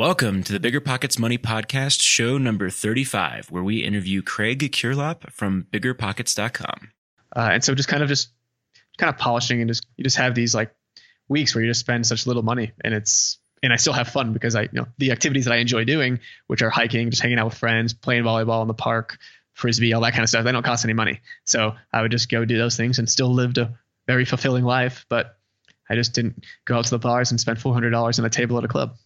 Welcome to the Bigger Pockets Money Podcast, show number 35, where we interview Craig Curelop from biggerpockets.com. Uh, and so just kind of just kind of polishing and just you just have these like weeks where you just spend such little money and it's and I still have fun because I you know the activities that I enjoy doing, which are hiking, just hanging out with friends, playing volleyball in the park, frisbee, all that kind of stuff. They don't cost any money. So I would just go do those things and still lived a very fulfilling life. But I just didn't go out to the bars and spend four hundred dollars on a table at a club.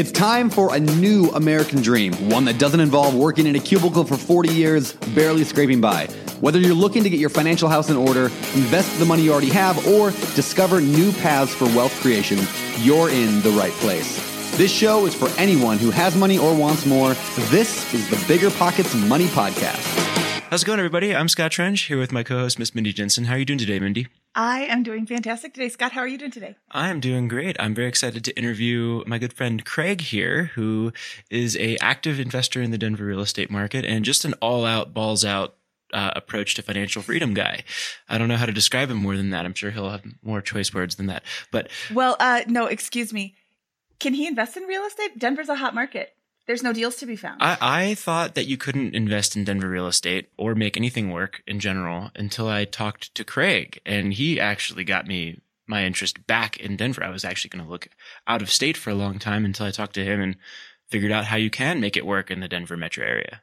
It's time for a new American dream, one that doesn't involve working in a cubicle for 40 years, barely scraping by. Whether you're looking to get your financial house in order, invest the money you already have, or discover new paths for wealth creation, you're in the right place. This show is for anyone who has money or wants more. This is the Bigger Pockets Money Podcast. How's it going, everybody? I'm Scott Trench here with my co-host, Miss Mindy Jensen. How are you doing today, Mindy? I am doing fantastic today. Scott, how are you doing today? I am doing great. I'm very excited to interview my good friend Craig here, who is a active investor in the Denver real estate market and just an all-out, balls-out uh, approach to financial freedom guy. I don't know how to describe him more than that. I'm sure he'll have more choice words than that. But well, uh, no, excuse me. Can he invest in real estate? Denver's a hot market. There's no deals to be found. I, I thought that you couldn't invest in Denver real estate or make anything work in general until I talked to Craig, and he actually got me my interest back in Denver. I was actually going to look out of state for a long time until I talked to him and figured out how you can make it work in the Denver metro area.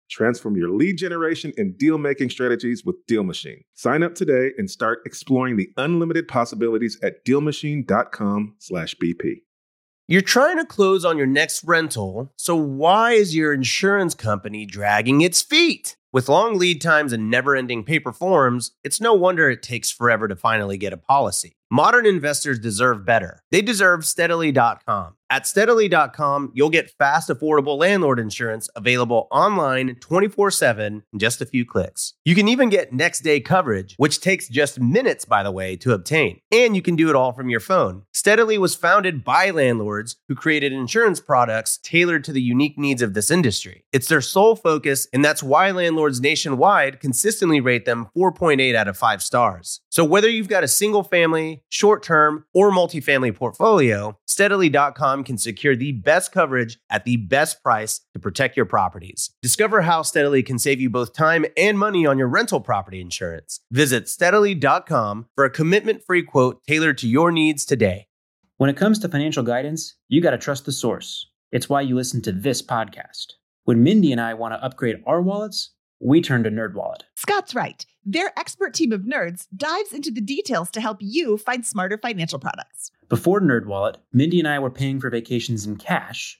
Transform your lead generation and deal making strategies with Deal Machine. Sign up today and start exploring the unlimited possibilities at dealmachine.com/bp. You're trying to close on your next rental, so why is your insurance company dragging its feet? With long lead times and never ending paper forms, it's no wonder it takes forever to finally get a policy. Modern investors deserve better. They deserve steadily.com. At steadily.com, you'll get fast, affordable landlord insurance available online 24 7 in just a few clicks. You can even get next day coverage, which takes just minutes, by the way, to obtain. And you can do it all from your phone. Steadily was founded by landlords who created insurance products tailored to the unique needs of this industry. It's their sole focus, and that's why landlords nationwide consistently rate them 4.8 out of 5 stars. So whether you've got a single family, short term, or multifamily portfolio, steadily.com can secure the best coverage at the best price to protect your properties. Discover how Steadily can save you both time and money on your rental property insurance. Visit steadily.com for a commitment free quote tailored to your needs today. When it comes to financial guidance, you got to trust the source. It's why you listen to this podcast. When Mindy and I want to upgrade our wallets, we turn to NerdWallet. Scott's right. Their expert team of nerds dives into the details to help you find smarter financial products. Before NerdWallet, Mindy and I were paying for vacations in cash,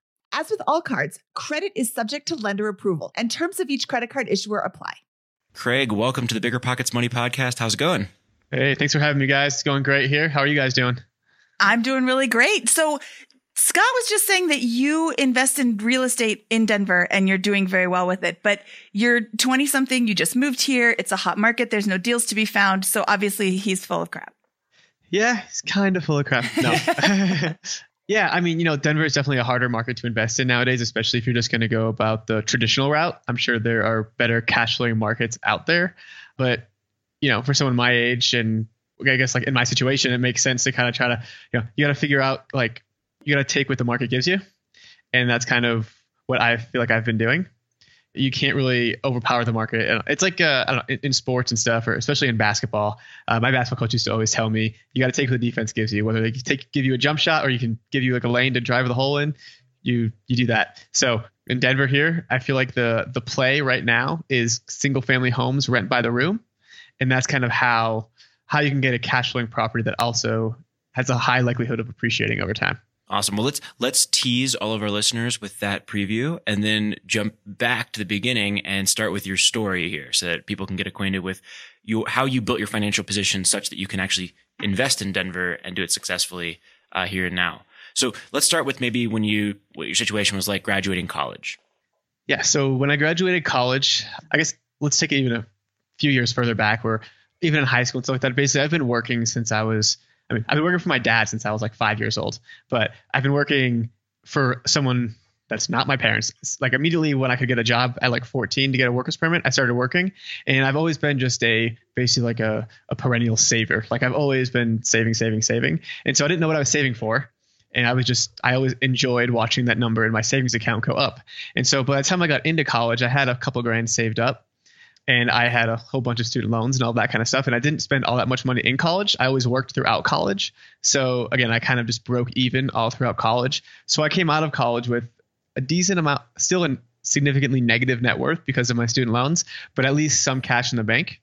As with all cards, credit is subject to lender approval, and terms of each credit card issuer apply. Craig, welcome to the Bigger Pockets Money Podcast. How's it going? Hey, thanks for having me, guys. It's going great here. How are you guys doing? I'm doing really great. So, Scott was just saying that you invest in real estate in Denver and you're doing very well with it, but you're 20 something, you just moved here, it's a hot market, there's no deals to be found. So obviously he's full of crap. Yeah, he's kind of full of crap. No. yeah, I mean, you know, Denver is definitely a harder market to invest in nowadays, especially if you're just going to go about the traditional route. I'm sure there are better cash flowing markets out there, but you know, for someone my age and I guess like in my situation, it makes sense to kind of try to, you know, you got to figure out like you got to take what the market gives you, and that's kind of what I feel like I've been doing. You can't really overpower the market. It's like uh, know, in, in sports and stuff, or especially in basketball. Uh, my basketball coach used to always tell me, you got to take what the defense gives you, whether they take give you a jump shot or you can give you like a lane to drive the hole in. You you do that. So in Denver here, I feel like the the play right now is single family homes rent by the room, and that's kind of how how you can get a cash flowing property that also has a high likelihood of appreciating over time. Awesome. Well, let's let's tease all of our listeners with that preview, and then jump back to the beginning and start with your story here, so that people can get acquainted with you how you built your financial position such that you can actually invest in Denver and do it successfully uh, here and now. So let's start with maybe when you what your situation was like graduating college. Yeah. So when I graduated college, I guess let's take it even a few years further back, where even in high school and stuff like that. Basically, I've been working since I was. I mean, I've been working for my dad since I was like five years old, but I've been working for someone that's not my parents. It's like immediately when I could get a job at like 14 to get a worker's permit, I started working, and I've always been just a basically like a, a perennial saver. Like I've always been saving, saving, saving, and so I didn't know what I was saving for and I was just I always enjoyed watching that number in my savings account go up. And so by the time I got into college, I had a couple grand saved up and I had a whole bunch of student loans and all that kind of stuff and I didn't spend all that much money in college. I always worked throughout college. So again, I kind of just broke even all throughout college. So I came out of college with a decent amount still in significantly negative net worth because of my student loans, but at least some cash in the bank.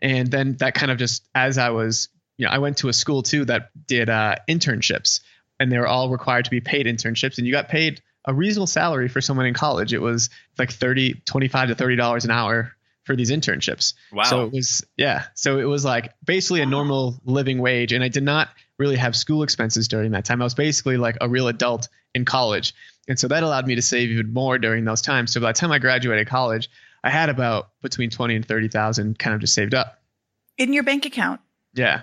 And then that kind of just as I was, you know, I went to a school too that did uh, internships and they were all required to be paid internships and you got paid a reasonable salary for someone in college it was like 30 25 to 30 dollars an hour for these internships Wow. so it was yeah so it was like basically a normal living wage and i did not really have school expenses during that time i was basically like a real adult in college and so that allowed me to save even more during those times so by the time i graduated college i had about between 20 and 30,000 kind of just saved up in your bank account. yeah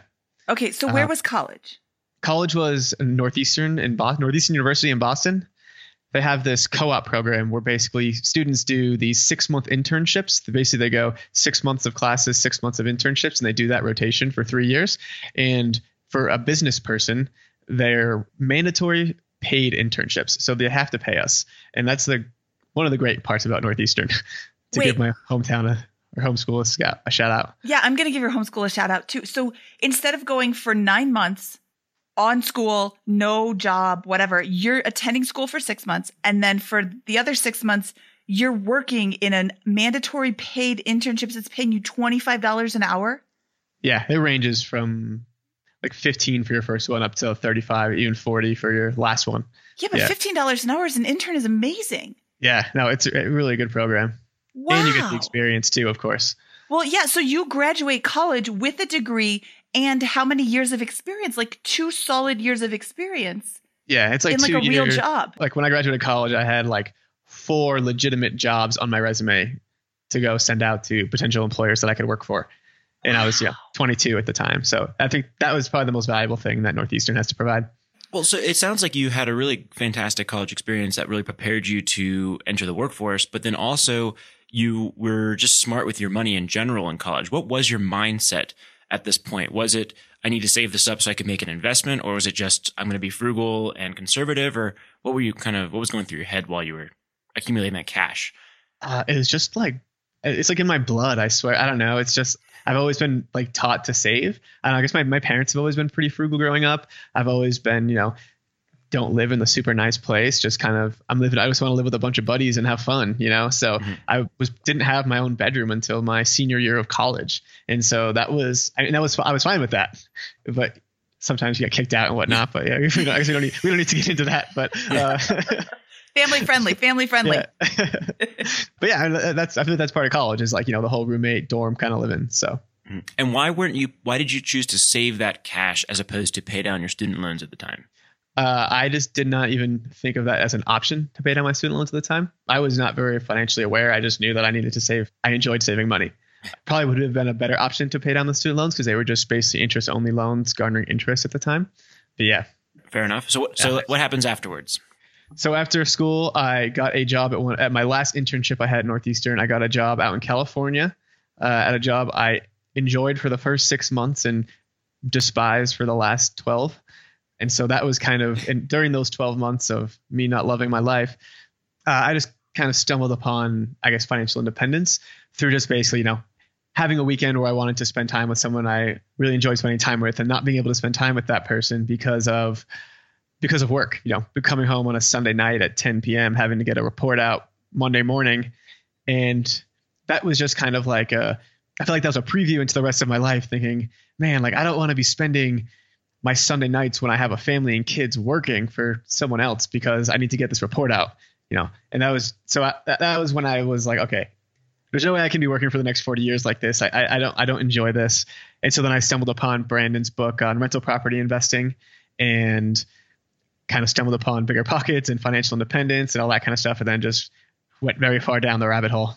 Okay, so where Uh-huh. was college? college was Northeastern in Bo- Northeastern University in Boston. They have this co-op program where basically students do these six-month internships. Basically, they go six months of classes, six months of internships, and they do that rotation for three years. And for a business person, they're mandatory paid internships, so they have to pay us. And that's the one of the great parts about Northeastern. to Wait. give my hometown a, or homeschool a, a shout out. Yeah, I'm going to give your homeschool a shout out too. So instead of going for nine months on school, no job, whatever, you're attending school for six months. And then for the other six months, you're working in a mandatory paid internships. that's paying you $25 an hour. Yeah, it ranges from like 15 for your first one up to 35, even 40 for your last one. Yeah, but Yeah. $15 an hour as an intern is amazing. Yeah, no, it's a really good program. Wow. And you get the experience too, of course. Well, yeah. So you graduate college with a degree and how many years of experience? Like two solid years of experience Yeah, it's like in like two a real job. Like when I graduated college, I had like four legitimate jobs on my resume to go send out to potential employers that I could work for. And I was yeah 22 at the time, so I think that was probably the most valuable thing that Northeastern has to provide. Well, so it sounds like you had a really fantastic college experience that really prepared you to enter the workforce, but then also you were just smart with your money in general in college. What was your mindset at this point? Was it, I need to save this up so I can make an investment, or was it just, I'm going to be frugal and conservative, or what were you kind of, what was going through your head while you were accumulating that cash? uh, it's just like it's like in my blood. I swear. I don't know. It's just I've always been like taught to save. And I guess my my parents have always been pretty frugal growing up. I've always been you know don't live in the super nice place. Just kind of I'm living. I just want to live with a bunch of buddies and have fun. You know. So Mhm. I was didn't have my own bedroom until my senior year of college, and so that was I mean that was I was fine with that, but. Sometimes you get kicked out and whatnot, but yeah, we don't, we don't need we don't need to get into that. But uh, Family friendly, family friendly. yeah. but yeah, that's I feel like that's part of college is like you know the whole roommate dorm kind of living. So Mhm. And why weren't you, why did you choose to save that cash as opposed to pay down your student loans at the time? Uh, I just did not even think of that as an option to pay down my student loans at the time. I was not very financially aware. I just knew that I needed to save. I enjoyed saving money. Probably would have been a better option to pay down the student loans because they were just basically interest only loans garnering interest at the time. But yeah, Fair enough. So, so Yeah. what happens afterwards? So after school, I got a job at one at my last internship I had at Northeastern. I got a job out in California, uh, at a job I enjoyed for the first six months, and despised for the last 12. And so that was kind of, and during those 12 months of me not loving my life, uh, I just kind of stumbled upon, I guess, financial independence through just basically, you know, having a weekend where I wanted to spend time with someone I really enjoyed spending time with and not being able to spend time with that person because of because of work, you know, coming home on a Sunday night at 10 p.m., having to get a report out Monday morning. And that was just kind of like a, I feel like that was a preview into the rest of my life thinking, man, like I don't want to be spending my Sunday nights when I have a family and kids working for someone else because I need to get this report out, you know? And that was, so I, that, was when I was like, okay, there's no way I can be working for the next 40 years like this. I, I, I don't, I don't enjoy this. And so then I stumbled upon Brandon's book on rental property investing and kind of stumbled upon bigger pockets and financial independence and all that kind of stuff. And then just went very far down the rabbit hole.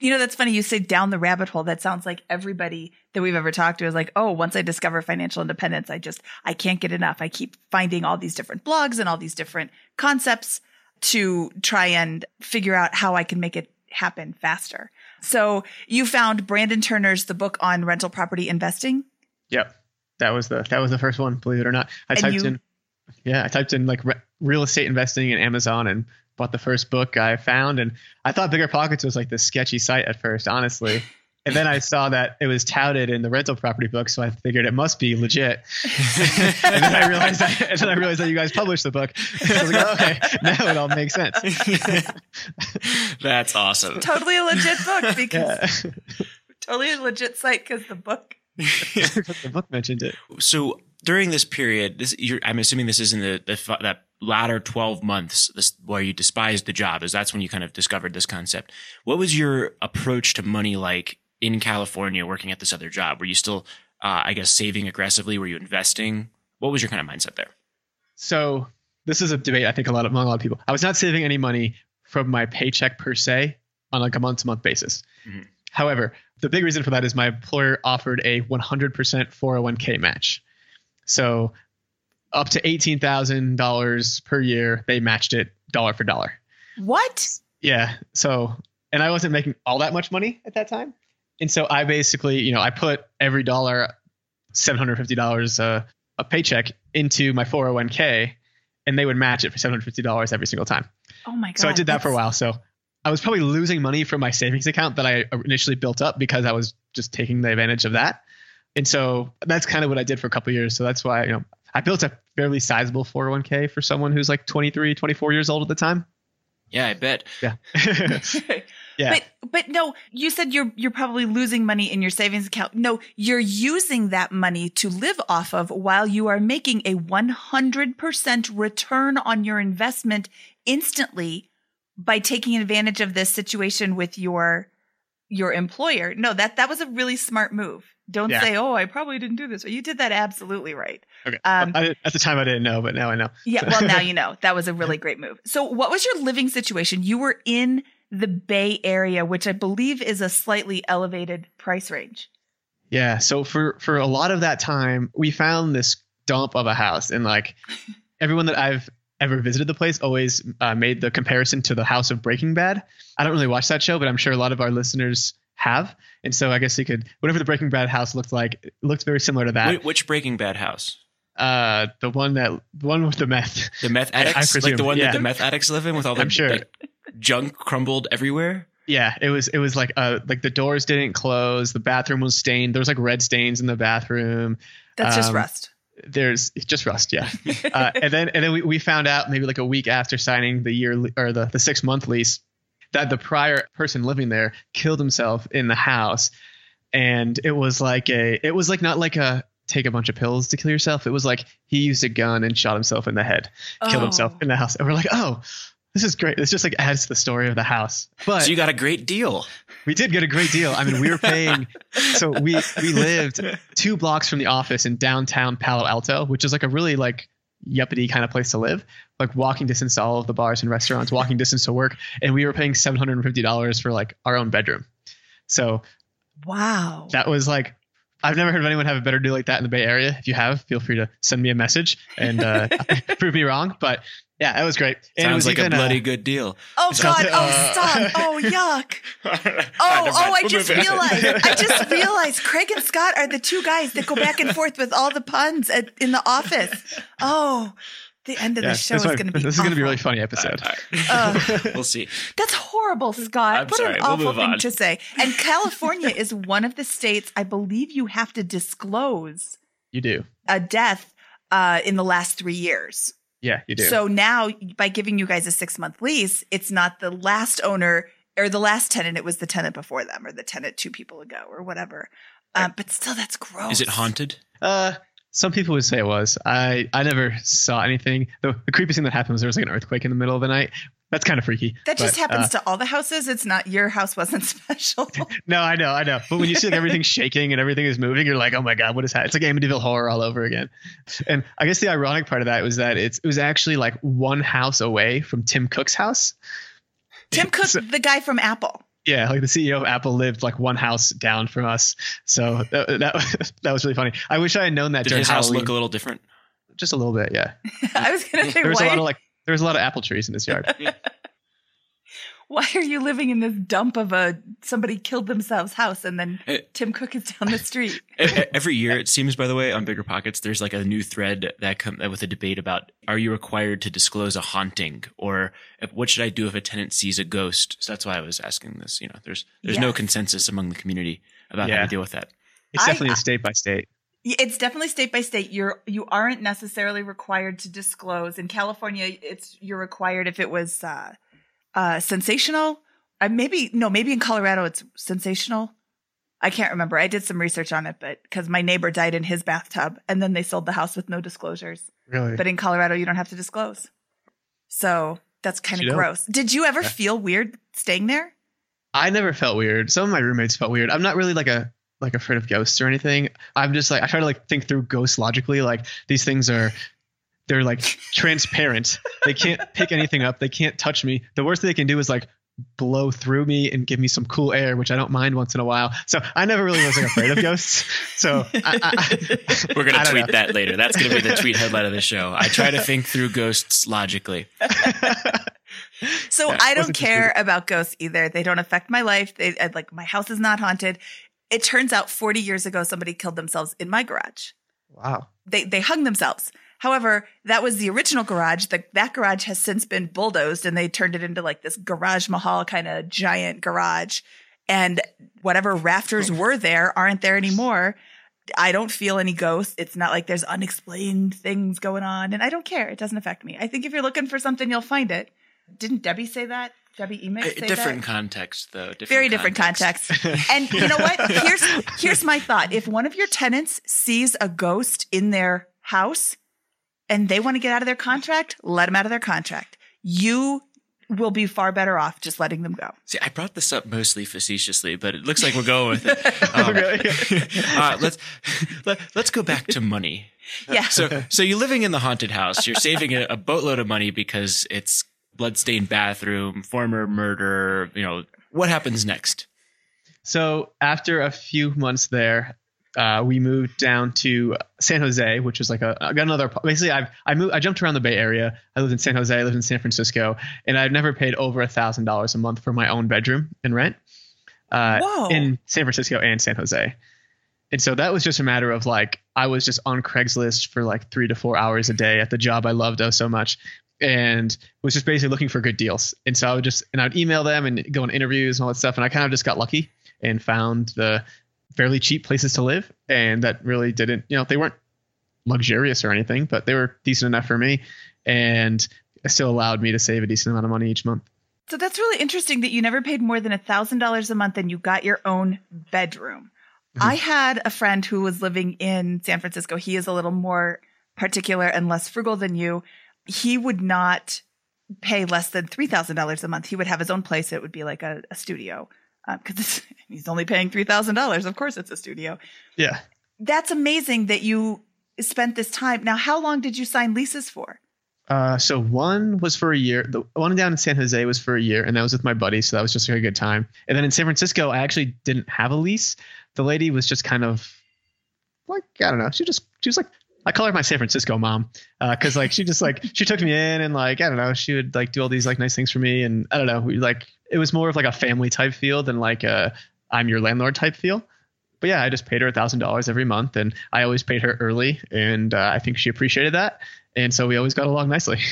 You know, that's funny. You say down the rabbit hole. That sounds like everybody that we've ever talked to is like, oh, once I discover financial independence, I just, I can't get enough. I keep finding all these different blogs and all these different concepts to try and figure out how I can make it happen faster. So you found Brandon Turner's the book on rental property investing. Yep. That was the, that was the first one, believe it or not. I And typed you- in, yeah, I typed in like re- real estate investing in Amazon and bought the first book I found. And I thought Bigger Pockets was like this sketchy site at first, honestly. And then I saw that it was touted in the rental property book, so I figured it must be legit. and then I realized that, and then I realized that you guys published the book. I was like, oh, okay, now it all makes sense. That's awesome. Totally a legit book because Yeah. totally a legit site because the book. the book mentioned it. so during this period, this you're, I'm assuming this is in the, the that latter 12 months this, where you despised the job, is that's when you kind of discovered this concept. What was your approach to money like in California working at this other job? Were you still, uh, I guess, saving aggressively? Were you investing? What was your kind of mindset there? So this is a debate I think a lot of, among a lot of people. I was not saving any money from my paycheck per se on like a month to month basis. Mhm. However, the big reason for that is my employer offered a 100% 401k match. So up to $18,000 per year, they matched it dollar for dollar. What? Yeah. So, and I wasn't making all that much money at that time. And so I basically, you know, I put every dollar, $750 uh, a paycheck into my 401k and they would match it for $750 every single time. Oh my god! so I did that for a while. So I was probably losing money from my savings account that I initially built up because I was just taking the advantage of that. And so that's kind of what I did for a couple of years. So that's why, you know, I built a fairly sizable 401k for someone who's like 23, 24 years old at the time. Yeah, I bet. Yeah. yeah. But but no, you said you're you're probably losing money in your savings account. No, you're using that money to live off of while you are making a 100% return on your investment instantly by taking advantage of this situation with your your employer. No, that that was a really smart move. Don't Yeah. say, "Oh, I probably didn't do this." You did that absolutely right. Okay. Um, I, at the time, I didn't know, but now I know. Yeah, well, now you know. That was a really great move. So, what was your living situation? You were in the Bay Area, which I believe is a slightly elevated price range. Yeah. So for for a lot of that time, we found this dump of a house, and like everyone that I've ever visited the place always uh, made the comparison to the house of Breaking Bad. I don't really watch that show, but I'm sure a lot of our listeners have, and so I guess you could whatever the Breaking Bad house looked like, it looked very similar to that. Wh- Which Breaking Bad house? Uh, the one that the one with the meth. The meth I- I addicts, like the one yeah. that the meth addicts live in, with all the I'm sure. like, junk crumbled everywhere. Yeah, it was it was like uh like the doors didn't close, the bathroom was stained. There was like red stains in the bathroom. That's just Um, rust. there's just rust yeah uh, and then and then we, we found out maybe like a week after signing the year or the, the six month lease that the prior person living there killed himself in the house and it was like a it was like not like a take a bunch of pills to kill yourself it was like he used a gun and shot himself in the head killed oh. himself Oh. in the house and we're like oh this is great this just like adds to the story of the house but So you got a great deal. we did get a great deal. I mean, we were paying. so we we lived two blocks from the office in downtown Palo Alto, which is like a really like yuppity kind of place to live. Like walking distance to all of the bars and restaurants, walking distance to work, and we were paying seven hundred and fifty dollars for like our own bedroom. So Wow. that was like. I've never heard of anyone have a better deal like that in the Bay Area. If you have, feel free to send me a message and uh, prove me wrong. But Yeah, that was great. And it Sounds was like a even, uh, bloody good deal. Oh So- God! Oh uh, stop! Oh yuck! Oh, oh! I just realized. I just realized. Craig and Scott are the two guys that go back and forth with all the puns at, in the office. Oh, the end of yeah, the show is going to be. This is going to be a really funny episode. Ugh. we'll see. That's horrible, Scott. I'm what sorry. an We'll awful thing on. to say. And California is one of the states I believe you have to disclose You do. a death uh, in the last three years. Yeah, you do. So now, by giving you guys a six month lease, it's not the last owner or the last tenant. It was the tenant before them or the tenant two people ago or whatever. Um, but still, that's gross. Is it haunted? Uh, some people would say it was. I I never saw anything. The, the creepiest thing that happened was there was like an earthquake in the middle of the night. That's kind of freaky. That just happens uh, to all the houses. It's not your house wasn't special. no, I know, I know. But when you see like everything shaking and everything is moving, you're like, oh my god, what is that? It's like Amityville horror all over again. And I guess the ironic part of that was that it's it was actually like one house away from Tim Cook's house. Tim Cook, So- the guy from Apple. Yeah, like the CEO of Apple lived like one house down from us. So that that, that was really funny. I wish I had known that Did during his house Halloween. look a little different? Just a little bit, yeah. I was going to say, There was a lot of like there was a lot of apple trees in this yard. why are you living in this dump of a somebody killed themselves house and then Eh. Tim Cook is down the street? Every year, it seems, by the way, on Bigger Pockets, there's like a new thread that come with a debate about are you required to disclose a haunting or what should I do if a tenant sees a ghost? So that's why I was asking this. You know, there's there's no consensus among the community about how to deal with that. It's definitely a state by state. It's definitely state by state. You're you aren't necessarily required to disclose. In California, it's you're required if it was uh, uh, sensational. Uh, maybe no, maybe in Colorado it's sensational. I can't remember. I did some research on it, but because my neighbor died in his bathtub, and then they sold the house with no disclosures. Really? But in Colorado, you don't have to disclose. So that's kind You of don't. gross. Did you ever Yeah. feel weird staying there? I never felt weird. Some of my roommates felt weird. I'm not really like a like afraid of ghosts or anything. I'm just like I try to like think through ghosts logically. Like these things are they're like transparent. they can't pick anything up. They can't touch me. The worst they can do is like blow through me and give me some cool air, which I don't mind once in a while. So I never really was like afraid of ghosts. So I, I, I- We're gonna I tweet know. that later. That's gonna be the tweet headline of the show. I try to think through ghosts logically. So Yeah, I don't wasn't care about ghosts either. They don't affect my life. They uh, like my house is not haunted. It turns out 40 years ago somebody killed themselves in my garage. wow. They they hung themselves. However, that was the original garage. The, that garage has since been bulldozed and they turned it into like this garage mahal kind of giant garage. And whatever rafters were there aren't there anymore. I don't feel any ghosts. It's not like there's unexplained things going on, and I don't care. It doesn't affect me. I think if you're looking for something, you'll find it. Didn't Debbie say that? Debbie Emick Uh, say different that? context, though. Different Very different context. And you know what? Here's here's my thought. If one of your tenants sees a ghost in their house and they want to get out of their contract, let them out of their contract. You will be far better off just letting them go. See, I brought this up mostly facetiously, but it looks like we're going with it. Um, Okay. uh, let's let, let's go back to money. Yeah. So, so you're living in the haunted house. You're saving a, a boatload of money because it's bloodstained bathroom, former murder. You know what happens next? So after a few months there, uh, we moved down to San Jose, which is like a I got another. Basically, I've I moved I jumped around the Bay Area. I lived in San Jose, I lived in San Francisco, and I've never paid over a thousand dollars a month for my own bedroom in rent. Uh, in San Francisco and San Jose. And so that was just a matter of like I was just on Craigslist for like three to four hours a day at the job I loved oh so much, and was just basically looking for good deals. And so I would just and I'd email them and go on interviews and all that stuff. And I kind of just got lucky and found the fairly cheap places to live, and that really didn't you know they weren't luxurious or anything, but they were decent enough for me, and it still allowed me to save a decent amount of money each month. So that's really interesting that you never paid more than a thousand dollars a month and you got your own bedroom. Mm-hmm. I had a friend who was living in San Francisco. He is a little more particular and less frugal than you. He would not pay less than three thousand dollars a month. He would have his own place. It would be like a, a studio because he's only paying three thousand dollars. Of course, it's a studio. Yeah. That's amazing that you spent this time. Now, how long did you sign leases for? Uh, so one was for a year. The one down in San Jose was for a year, and that was with my buddy. So that was just a good time. And then in San Francisco, I actually didn't have a lease. The lady was just kind of like I don't know. She just she was like I call her my San Francisco mom because like she just like she took me in and like I don't know she would like do all these like nice things for me and I don't know we like it was more of like a family type feel than like a I'm your landlord type feel. But yeah, I just paid her a thousand dollars every month, and I always paid her early, and uh, I think she appreciated that, and so we always got along nicely.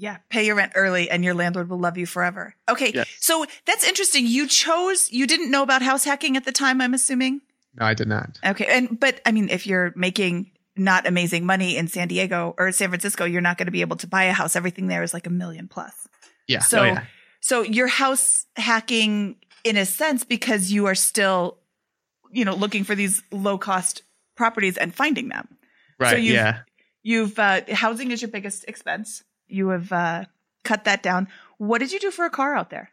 Yeah, pay your rent early and your landlord will love you forever. Okay. Yes. So that's interesting. You chose, you didn't know about house hacking at the time, I'm assuming? No, I did not. Okay. And, but I mean, if you're making not amazing money in San Diego or San Francisco, you're not going to be able to buy a house. Everything there is like a million plus. Yeah. So, oh, yeah. So you're house hacking in a sense because you are still, you know, looking for these low cost properties and finding them. right. you've- yeah. You've, uh, housing is your biggest expense. You have, uh, cut that down. What did you do for a car out there?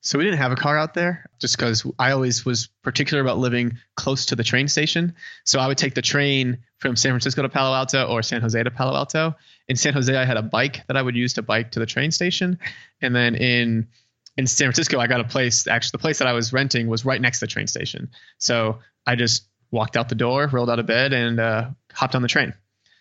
So we didn't have a car out there just because I always was particular about living close to the train station. So I would take the train from San Francisco to Palo Alto or San Jose to Palo Alto. In San Jose, I had a bike that I would use to bike to the train station, and then in in San Francisco, I got a place. Actually, the place that I was renting was right next to the train station. So I just walked out the door, rolled out of bed, and uh, hopped on the train.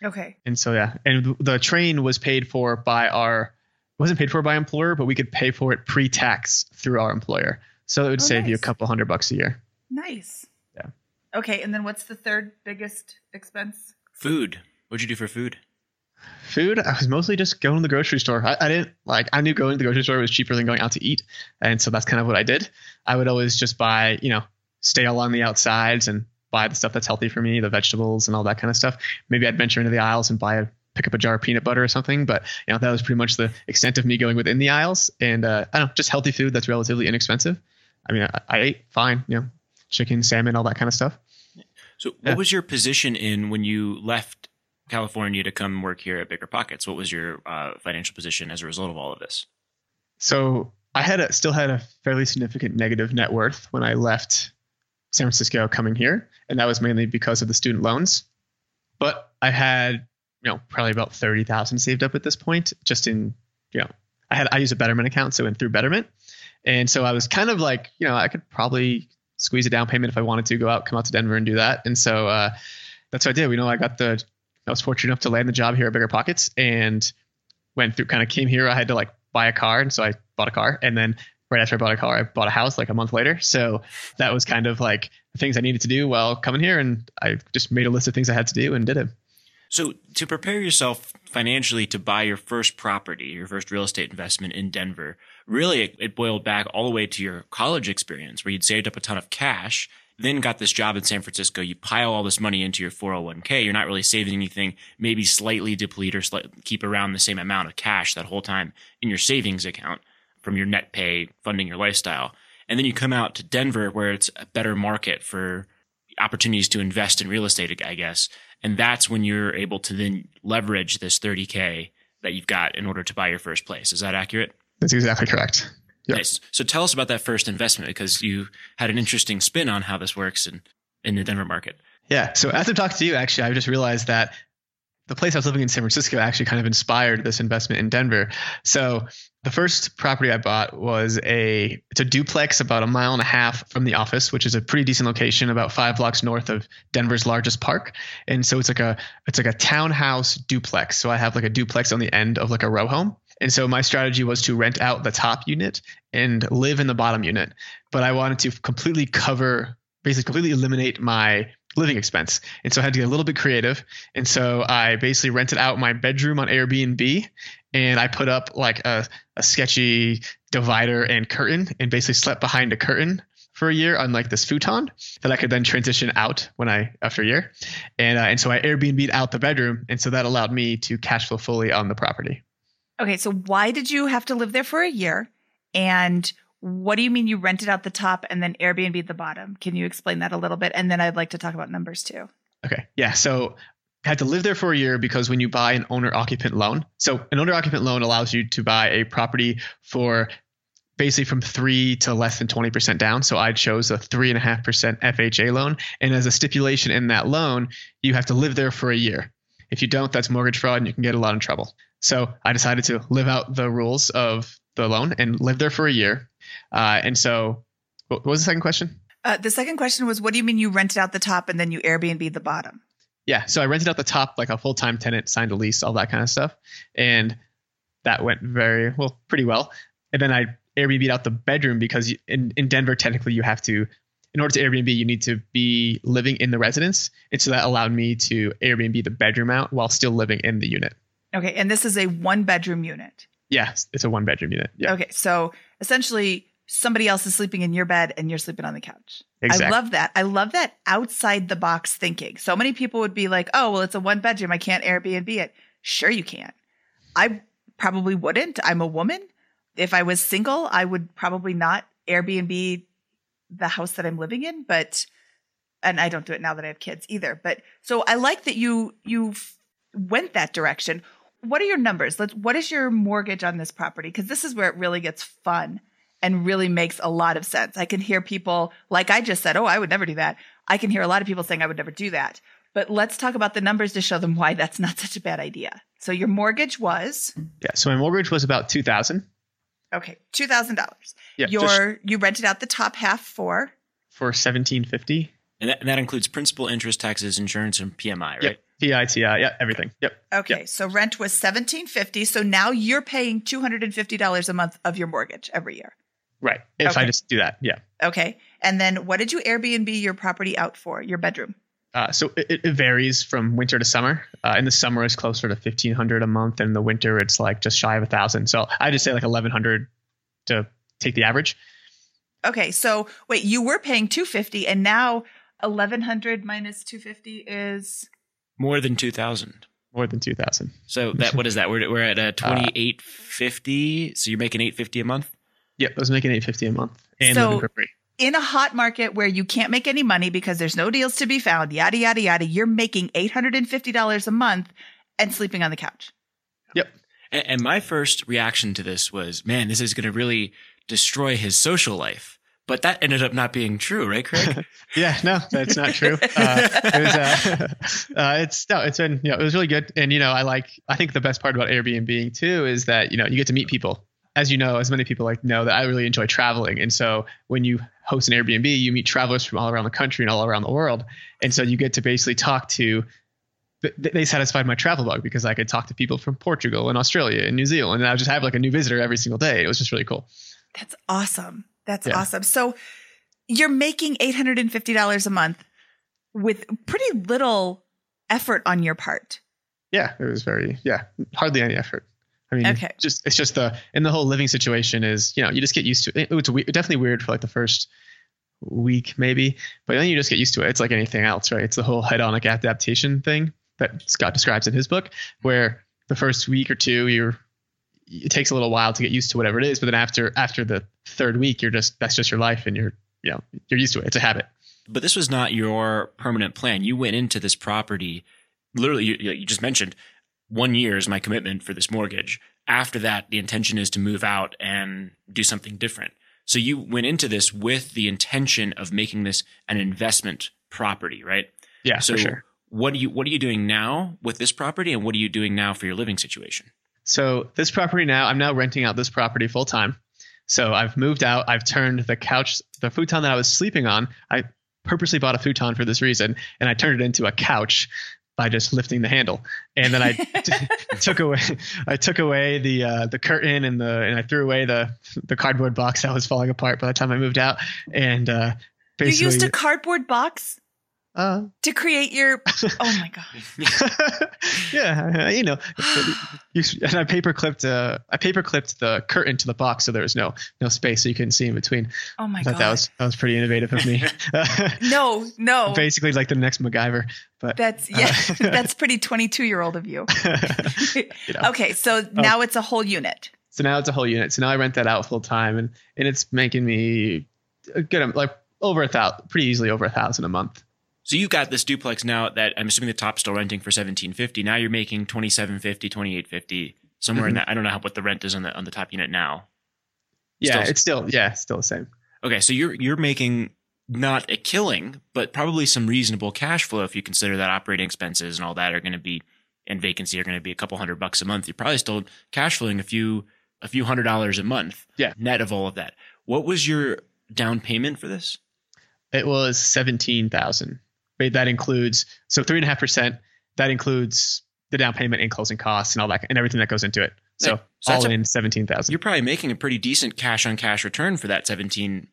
Okay. And so yeah, and the train was paid for by our wasn't paid for by employer, but we could pay for it pre-tax through our employer. So it would Oh, save you a couple hundred bucks a year. Nice. Yeah. Okay. And then what's the third biggest expense? Food. What'd you do for food? Food, I was mostly just going to the grocery store. I, I didn't like I knew going to the grocery store was cheaper than going out to eat. And so that's kind of what I did. I would always just buy, you know, stay along the outsides and buy the stuff that's healthy for me, the vegetables and all that kind of stuff. Maybe I'd venture into the aisles and buy a pick up a jar of peanut butter or something. But you know, that was pretty much the extent of me going within the aisles. And uh, I don't know, just healthy food that's relatively inexpensive. I mean, I, I ate fine, you know, chicken, salmon, all that kind of stuff. So, what Yeah. was your position in when you left California to come work here at Bigger Pockets? What was your uh, financial position as a result of all of this? So I had a, still had a fairly significant negative net worth when I left San Francisco coming here, and that was mainly because of the student loans. But I had, you know, probably about thirty thousand saved up at this point, just in, you know, I had I use a Betterment account, so in through Betterment, and so I was kind of like, you know, I could probably squeeze a down payment if I wanted to go out, come out to Denver and do that, and so uh, that's what I did. We know I got the, I was fortunate enough to land the job here at Bigger Pockets, and went through, kind of came here. I had to like buy a car, and so I bought a car, and then right after I bought a car, I bought a house like a month later. So that was kind of like the things I needed to do while coming here, and I just made a list of things I had to do and did it. So, to prepare yourself financially to buy your first property, your first real estate investment in Denver, really it, boiled back all the way to your college experience where you'd saved up a ton of cash, then got this job in San Francisco. You pile all this money into your 401k. You're not really saving anything, maybe slightly deplete or keep around the same amount of cash that whole time in your savings account from your net pay funding your lifestyle. And then you come out to Denver where it's a better market for opportunities to invest in real estate, I guess. And that's when you're able to then leverage this 30K that you've got in order to buy your first place. Is that accurate? That's exactly correct. Yep. Nice. So tell us about that first investment because you had an interesting spin on how this works in, in the Denver market. Yeah. So after talking to you, actually, I just realized that the place I was living in San Francisco actually kind of inspired this investment in Denver. So the first property I bought was a it's a duplex about a mile and a half from the office, which is a pretty decent location, about five blocks north of Denver's largest park. And so it's like a it's like a townhouse duplex. So I have like a duplex on the end of like a row home. And so my strategy was to rent out the top unit and live in the bottom unit. But I wanted to completely cover, basically completely eliminate my living expense. And so I had to get a little bit creative. And so I basically rented out my bedroom on Airbnb and I put up like a, a sketchy divider and curtain and basically slept behind a curtain for a year on like this futon that I could then transition out when I after a year. And uh, and so I Airbnb'd out the bedroom and so that allowed me to cash flow fully on the property. Okay. So why did you have to live there for a year? And what do you mean you rented out the top and then Airbnb the bottom? Can you explain that a little bit? And then I'd like to talk about numbers too. Okay. Yeah. So I had to live there for a year because when you buy an owner occupant loan, so an owner occupant loan allows you to buy a property for basically from three to less than 20% down. So I chose a three and a half percent FHA loan. And as a stipulation in that loan, you have to live there for a year. If you don't, that's mortgage fraud and you can get a lot in trouble. So I decided to live out the rules of the loan and live there for a year. Uh, and so what was the second question? Uh, the second question was, what do you mean you rented out the top and then you Airbnb the bottom? Yeah, so I rented out the top like a full time tenant, signed a lease, all that kind of stuff, and that went very well, pretty well. And then I Airbnb out the bedroom because in in Denver, technically you have to, in order to Airbnb, you need to be living in the residence, and so that allowed me to Airbnb the bedroom out while still living in the unit. Okay, and this is a one bedroom unit. Yes, it's a one bedroom unit. Yeah, Okay, so essentially somebody else is sleeping in your bed and you're sleeping on the couch. exactly. I love that. I love that outside the box thinking. So many people would be like, "Oh, well, it's a one bedroom. I can't Airbnb it." Sure, you can. I probably wouldn't. I'm a woman. If I was single, I would probably not Airbnb the house that I'm living in. But and I don't do it now that I have kids either. But so I like that you you went that direction. What are your numbers? Let's. What is your mortgage on this property? Because this is where it really gets fun and really makes a lot of sense. I can hear people, like I just said, oh, I would never do that. I can hear a lot of people saying I would never do that. But let's talk about the numbers to show them why that's not such a bad idea. So your mortgage was yeah. So my mortgage was about two thousand okay, two thousand dollars. Yeah, Your just you rented out the top half for for seventeen fifty. And that, and that includes principal, interest, taxes, insurance, and PMI, right? Yep. PITI. Yeah, everything. Yep. okay. So rent was seventeen fifty. So now you're paying two hundred and fifty dollars a month of your mortgage every year. Right. If I just do that. Yeah. Okay. And then what did you Airbnb your property out for? Your bedroom. Uh, so it, it varies from winter to summer. Uh, in the summer, it's closer to fifteen hundred a month, and in the winter, it's like just shy of a thousand. So I just say like eleven hundred to take the average. Okay, so wait, you were paying 250 and now 1100 minus 250 is More than two thousand. More than two thousand. So that what is that? We're we're at uh, twenty eight fifty. So you're making eight fifty a month. Yep, I was making eight fifty a month and So- living for free. in a hot market where you can't make any money because there's no deals to be found, yada yada yada. You're making $850 a month and sleeping on the couch. Yep. And, and my first reaction to this was, man, this is going to really destroy his social life. But that ended up not being true, right, Craig? Yeah, no, that's not true. Uh, it was, uh, uh, it's no, it's been, you know, it was really good. And, you know, I like, I think the best part about Airbnb too is that, you know, you get to meet people. As you know, as many people like know that I really enjoy traveling. And so when you host an Airbnb, you meet travelers from all around the country and all around the world. And so you get to basically talk to, they satisfied my travel bug because I could talk to people from Portugal and Australia and New Zealand. And I would just have like a new visitor every single day. It was just really cool. That's awesome. That's Yeah. awesome. So you're making $850 a month with pretty little effort on your part. Yeah, it was very yeah, hardly any effort. I mean, Okay. just it's just the and the whole living situation is you know you just get used to it. It's definitely weird for like the first week maybe, but then you just get used to it. It's like anything else, right? It's the whole hedonic adaptation thing that Scott describes in his book, where the first week or two you're it takes a little while to get used to whatever it is, but then after after the third week you're just that's just your life and you're you know you're used to it. It's a habit. but this was not your permanent plan. You went into this property, literally, you, you just mentioned one year is my commitment for this mortgage. After that, the intention is to move out and do something different. So you went into this with the intention of making this an investment property, right? Yeah, so for sure. what are you what are you doing now with this property and what are you doing now for your living situation? So this property now, I'm now renting out this property full time. So I've moved out. I've turned the couch, the futon that I was sleeping on. I purposely bought a futon for this reason, and I turned it into a couch by just lifting the handle. And then I t- took away, I took away the uh, the curtain and the and I threw away the the cardboard box that was falling apart by the time I moved out. And uh, basically, You used a cardboard box uh, to create your. Oh my god! yeah, you know, you, and I paper clipped uh, I paper clipped the curtain to the box so there was no no space so you couldn't see in between. Oh my god! that was that was pretty innovative of me. no, no. Basically, like the next MacGyver, but That's yeah. that's pretty twenty-two year old of you. you know. okay, so now it's a whole unit. So now it's a whole unit. So now I rent that out full time, and and it's making me a good like over a thousand, pretty easily over a thousand a month. So you got this duplex now that I'm assuming the top's still renting for 1750. Now you're making 2750, 2850, somewhere in Mhm. that. I don't know how, what the rent is on the on the top unit now. Yeah, Still- it's still yeah, still the same. Okay, so you're you're making not a killing, but probably some reasonable cash flow if you consider that operating expenses and all that are going to be and vacancy are going to be a couple hundred bucks a month. You're probably still cash flowing a few a few hundred dollars a month. Yeah. net of all of that. What was your down payment for this? It was seventeen thousand. But that includes so three and a half percent. That includes the down payment and closing costs and all that and everything that goes into it. So, Right. So all a- in seventeen thousand. You're probably making a pretty decent cash on cash return for that 17%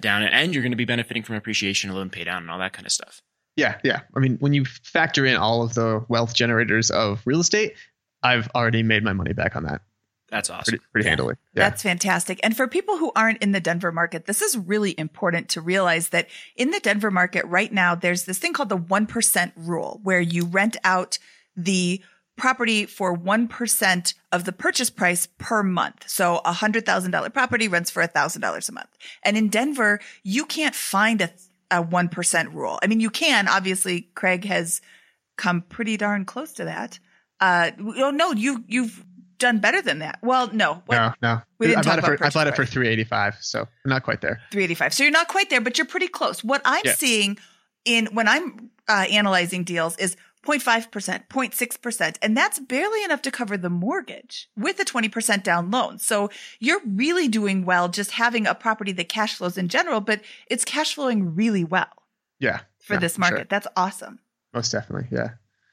down, and you're going to be benefiting from appreciation, loan pay down, and all that kind of stuff. Yeah, yeah. I mean, when you factor in all of the wealth generators of real estate, I've already made my money back on that That's awesome. pretty, pretty handily. Yeah. That's fantastic. And for people who aren't in the Denver market, this is really important to realize that in the Denver market right now, there's this thing called the 1% rule where you rent out the property for 1% of the purchase price per month. So a $100,000 property rents for $1,000 a month. And in Denver, you can't find a, a 1% rule. I mean, you can, obviously, Craig has come pretty darn close to that. Uh, no, you, you've done better than that. Well, no. What- no, no. We didn't I bought it for I bought it for three eighty five, so I'm not quite there. 385. So you're not quite there, but you're pretty close. What I'm Yeah. seeing in when I'm uh, analyzing deals is 0.5%, 0.6%, and that's barely enough to cover the mortgage with a 20% down loan. So you're really doing well just having a property that cash flows in general, but it's cash flowing really well Yeah, for Yeah, this market. sure. Most Awesome. most definitely. Yeah.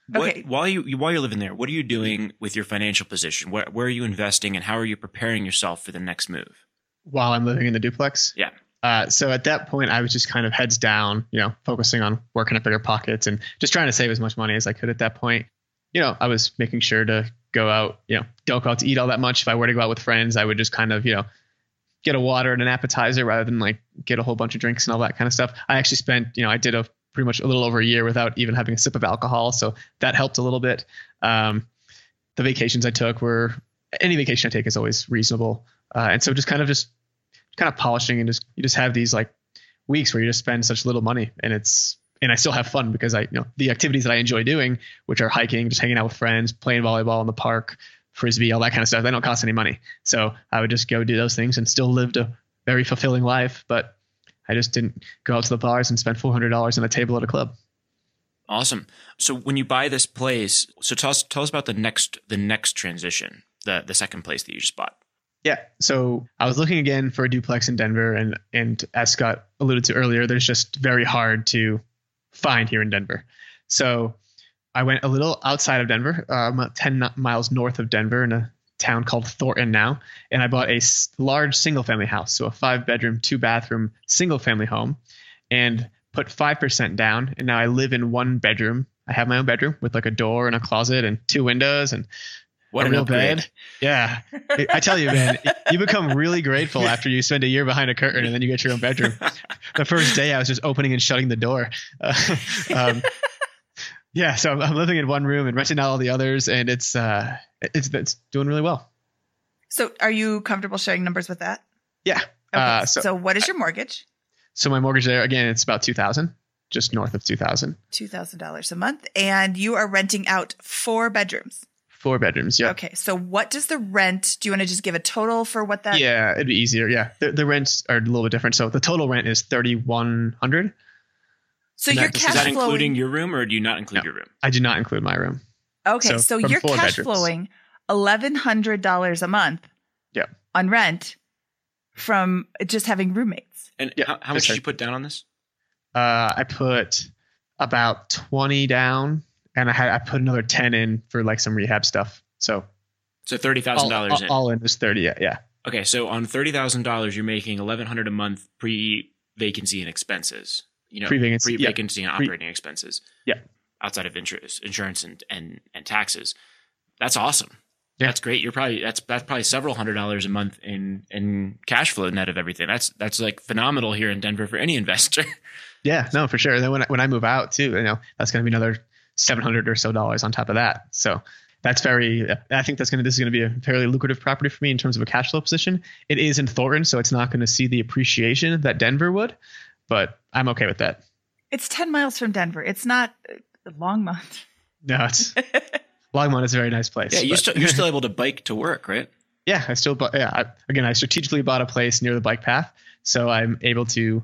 What, Okay. While you you- while you're living there, what are you doing with your financial position? Where where are you investing, and how are you preparing yourself for the next move? While I'm living in the duplex. Yeah. Uh, so at that point, I was just kind of heads down, you know, focusing on working at bigger pockets and just trying to save as much money as I could at that point. You know, I was making sure to go out, you know, don't go out to eat all that much. If I were to go out with friends, I would just kind of, you know, get a water and an appetizer rather than like get a whole bunch of drinks and all that kind of stuff. I actually spent, you know, I did a pretty much a little over a year without even having a sip of alcohol. So that helped a little bit. Um, the vacations I took were any vacation I take is always reasonable. Uh, and so just kind of just kind of polishing and just you just have these like weeks where you just spend such little money and it's and I still have fun because I you know the activities that I enjoy doing, which are hiking, just hanging out with friends, playing volleyball in the park, frisbee, all that kind of stuff. They don't cost any money. So I would just go do those things and still lived a very fulfilling life. But I just didn't go out to the bars and spend four hundred dollars on a table at a club. Awesome. So when you buy this place, so tell us tell us about the next the next transition, the the second place that you just bought. Yeah. So I was looking again for a duplex in Denver, and and as Scott alluded to earlier, there's just very hard to find here in Denver. So I went a little outside of Denver, uh, about 10 miles north of Denver, in a town called Thornton now, and I bought a s- large single family house, so a five bedroom, two bathroom single family home, and put five percent down, and now I live in one bedroom. I have my own bedroom with like a door and a closet and two windows and What a real upgrade. bed. Yeah. I I tell you, man, you become really grateful after you spend a year behind a curtain and then you get your own bedroom. The first day I was just opening and shutting the door. Uh, um, yeah. So I'm, living in one room and renting out all the others and it's, uh, it's, it's doing really well. So are you comfortable sharing numbers with that? Yeah. Okay. Uh, so, so, what is your mortgage? so my mortgage there, again, it's about 2000, just north of 2000, $2,000 a month. And you are renting out four bedrooms. four bedrooms. Yeah. Okay. So what does the rent, do you want to just give a total for what that? Yeah. It'd be easier. Yeah. The, the rents are a little bit different. So the total rent is 3100 So And your that- Is cash that flowing. including your room, or do you not include No. your room? I do not include my room. Okay, so, So you're cash bedrooms. flowing eleven hundred dollars a month. Yeah. On rent from just having roommates. And Yeah, how, how much that's did you put down on this? Uh, I put about 20 down and I had, I put another 10 in for like some rehab stuff. So So thirty thousand dollars all, in. all in was 30. Yeah. Yeah. Okay, so on thirty thousand dollars, you're making eleven hundred a month pre vacancy and expenses. You know, Pre-vacancy, yeah. vacancy and Pre- operating expenses. Yeah. outside of insurance, insurance and and and taxes. That's awesome. Yeah. That's great. You're probably that's that's probably several hundred dollars a month in in cash flow net of everything. That's that's like phenomenal here in Denver for any investor. Yeah. No, for sure. And then when I, when I move out too, you know, that's going to be another 700 or so dollars on top of that. So that's very, I think that's going to, this is going to be a fairly lucrative property for me in terms of a cash flow position. It is in Thornton, so it's not going to see the appreciation that Denver would, but I'm okay with that. It's ten miles from Denver. It's not uh, Longmont. No, it's Longmont is a very nice place. yeah, you but- still you're still able to bike to work, right? Yeah, I still. Yeah, I, again, I strategically bought a place near the bike path, so I'm able to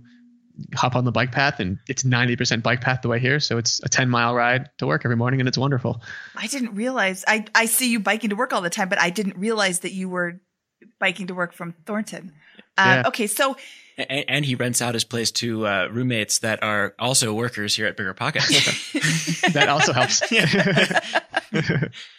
hop on the bike path, and it's 90% bike path the way here, so it's a 10 mile ride to work every morning, and it's wonderful. I didn't realize. I I see you biking to work all the time, but I didn't realize that you were biking to work from Thornton. Uh, Yeah. Okay, so And, and he rents out his place to uh, roommates that are also workers here at Bigger Pockets. that also helps.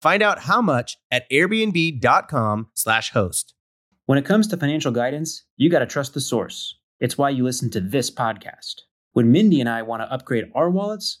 Find out how much at airbnb.com/slash host. When it comes to financial guidance, you got to trust the source. It's why you listen to this podcast. When Mindy and I want to upgrade our wallets,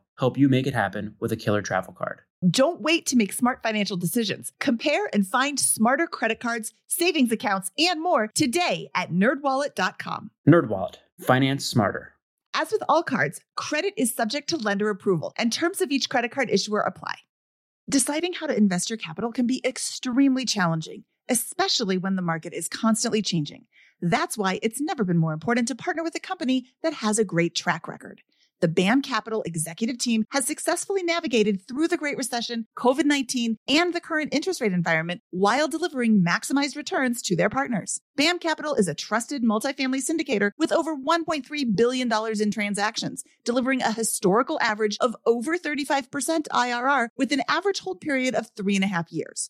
help you make it happen with a killer travel card. Don't wait to make smart financial decisions. Compare and find smarter credit cards, savings accounts, and more today at nerdwallet.com. NerdWallet, finance smarter. As with all cards, credit is subject to lender approval, and terms of each credit card issuer apply. Deciding how to invest your capital can be extremely challenging, especially when the market is constantly changing. That's why it's never been more important to partner with a company that has a great track record. The BAM Capital executive team has successfully navigated through the Great Recession, COVID 19, and the current interest rate environment while delivering maximized returns to their partners. BAM Capital is a trusted multifamily syndicator with over $1.3 billion in transactions, delivering a historical average of over 35% IRR with an average hold period of three and a half years.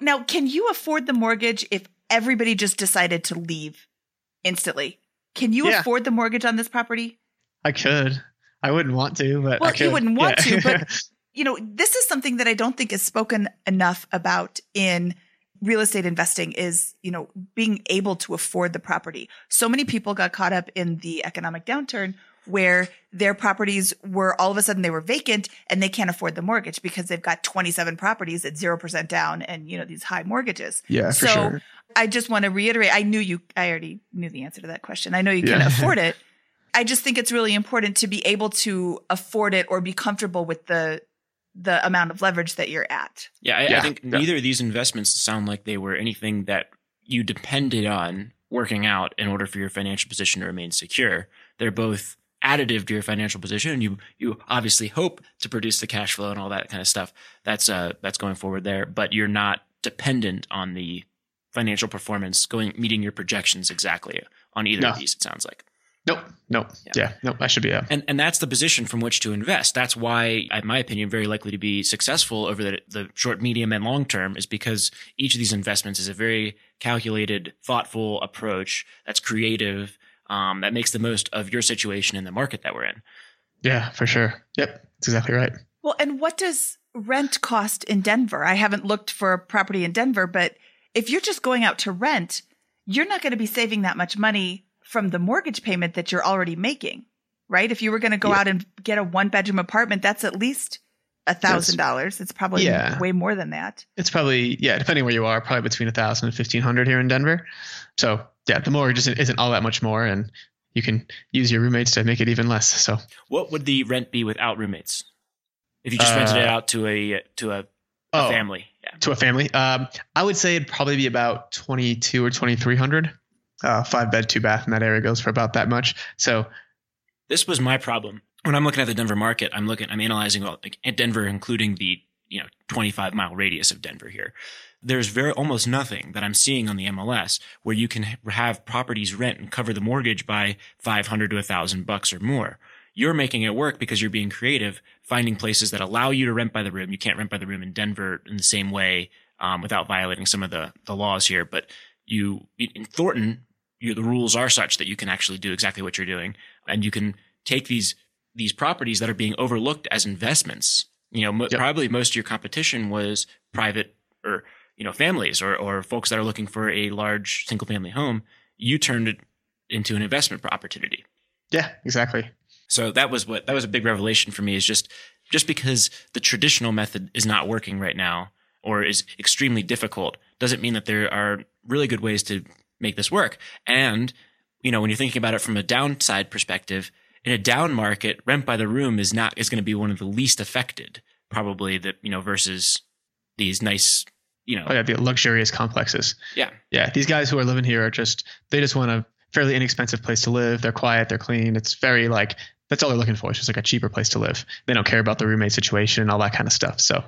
now can you afford the mortgage if everybody just decided to leave instantly? Can you Yeah. afford the mortgage on this property? I could. I wouldn't want to, but Well, you wouldn't want Yeah. to, but you know, this is something that I don't think is spoken enough about in real estate investing is, you know, being able to afford the property. So many people got caught up in the economic downturn where their properties were all of a sudden they were vacant and they can't afford the mortgage because they've got 27 properties at 0% down and, you know, these high mortgages. yeah, for so sure. I just want to reiterate. I knew you, I already knew the answer to that question. I know you can Yeah. afford it. I just think it's really important to be able to afford it or be comfortable with the the amount of leverage that you're at. Yeah, I, I think yeah. neither of these investments sound like they were anything that you depended on working out in order for your financial position to remain secure. They're both additive to your financial position, and you you obviously hope to produce the cash flow and all that kind of stuff. That's uh that's going forward there, but you're not dependent on the financial performance going meeting your projections exactly on either of these. It sounds like. Nope. Nope. Yeah. Yeah. Nope. I should be. Yeah. And and that's the position from which to invest. That's why, in my opinion, very likely to be successful over the, the short, medium, and long term is because each of these investments is a very calculated, thoughtful approach that's creative, um, that makes the most of your situation in the market that we're in. Yeah. For sure. Yep. That's exactly right. Well, and what does rent cost in Denver? I haven't looked for a property in Denver, but if you're just going out to rent, you're not going to be saving that much money from the mortgage payment that you're already making, right? If you were going to go Yeah. out and get a one bedroom apartment, that's at least a thousand dollars. It's probably Yeah. way more than that. It's probably yeah, depending where you are, probably between a thousand and fifteen hundred here in Denver. So yeah, the mortgage isn't, isn't all that much more, and you can use your roommates to make it even less. So What would the rent be without roommates? If you just rented it Uh, out to a to a, a oh, family, yeah. to a family, um, I would say it'd probably be about twenty two or twenty three hundred. Uh, five bed, two bath in that area goes for about that much. So this was my problem when I'm looking at the Denver market. I'm looking, I'm analyzing all, like at Denver, including the you know 25 mile radius of Denver here. There's very almost nothing that I'm seeing on the MLS where you can have properties rent and cover the mortgage by 500 to 1,000 bucks or more. You're making it work because you're being creative, finding places that allow you to rent by the room. You can't rent by the room in Denver in the same way um, without violating some of the the laws here, but you in Thornton, you, the rules are such that you can actually do exactly what you're doing, and you can take these these properties that are being overlooked as investments. You know, mo- Yep. probably most of your competition was private or you know families or or folks that are looking for a large single family home. You turned it into an investment opportunity. yeah, exactly. So that was what that was a big revelation for me is just just because the traditional method is not working right now or is extremely difficult doesn't mean that there are really good ways to make this work. And you know, when you're thinking about it from a downside perspective, in a down market, rent by the room is not is going to be one of the least affected probably that, you know, versus these nice, you know, Oh yeah, the luxurious complexes. yeah. Yeah, these guys who are living here are just they just want a fairly inexpensive place to live. They're quiet, they're clean. It's very like that's all they're looking for. It's just like a cheaper place to live. They don't care about the roommate situation and all that kind of stuff. So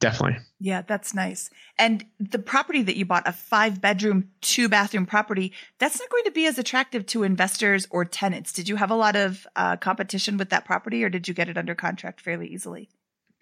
definitely. Yeah, that's nice. And the property that you bought, a five bedroom, two bathroom property, that's not going to be as attractive to investors or tenants. Did you have a lot of uh, competition with that property or did you get it under contract fairly easily?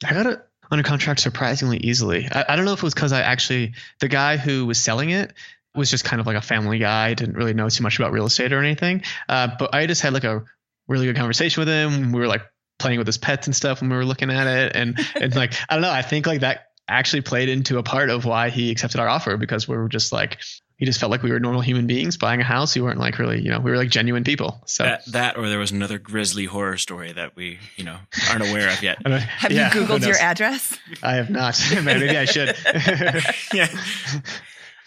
I got it under contract surprisingly easily. I, I don't know if it was because I actually the guy who was selling it was just kind of like a family guy, didn't really know too much about real estate or anything. Uh, but I just had like a really good conversation with him. We were like playing with his pets and stuff when we were looking at it, and and like I don't know, I think like that actually played into a part of why he accepted our offer because we were just like he just felt like we were normal human beings buying a house. We weren't like really, you know, we were like genuine people. So That that or there was another grisly horror story that we, you know, aren't aware of yet. Have yeah, you Googled your address? I have not. Maybe I should. yeah.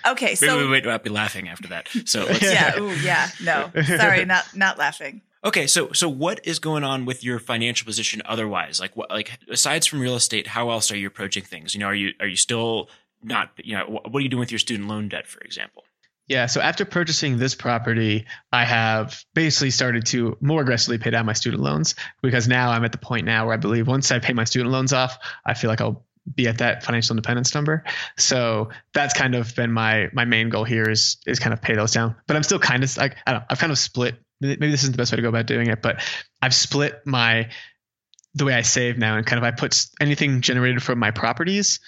Okay, Maybe so we might not be laughing after that. So let's, yeah, ooh, yeah, no, sorry, not not laughing. okay. So so what is going on with your financial position otherwise? Like what like aside from real estate, how else are you approaching things? You know, are you are you still not you know what are you doing with your student loan debt, for example? Yeah, so after purchasing this property, I have basically started to more aggressively pay down my student loans because now I'm at the point now where I believe once I pay my student loans off, I feel like I'll be at that financial independence number. So that's kind of been my my main goal here is is kind of pay those down. But I'm still kind of like I don't know, I've kind of split maybe this isn't the best way to go about doing it, but I've split my the way I save now and kind of I put anything generated from my properties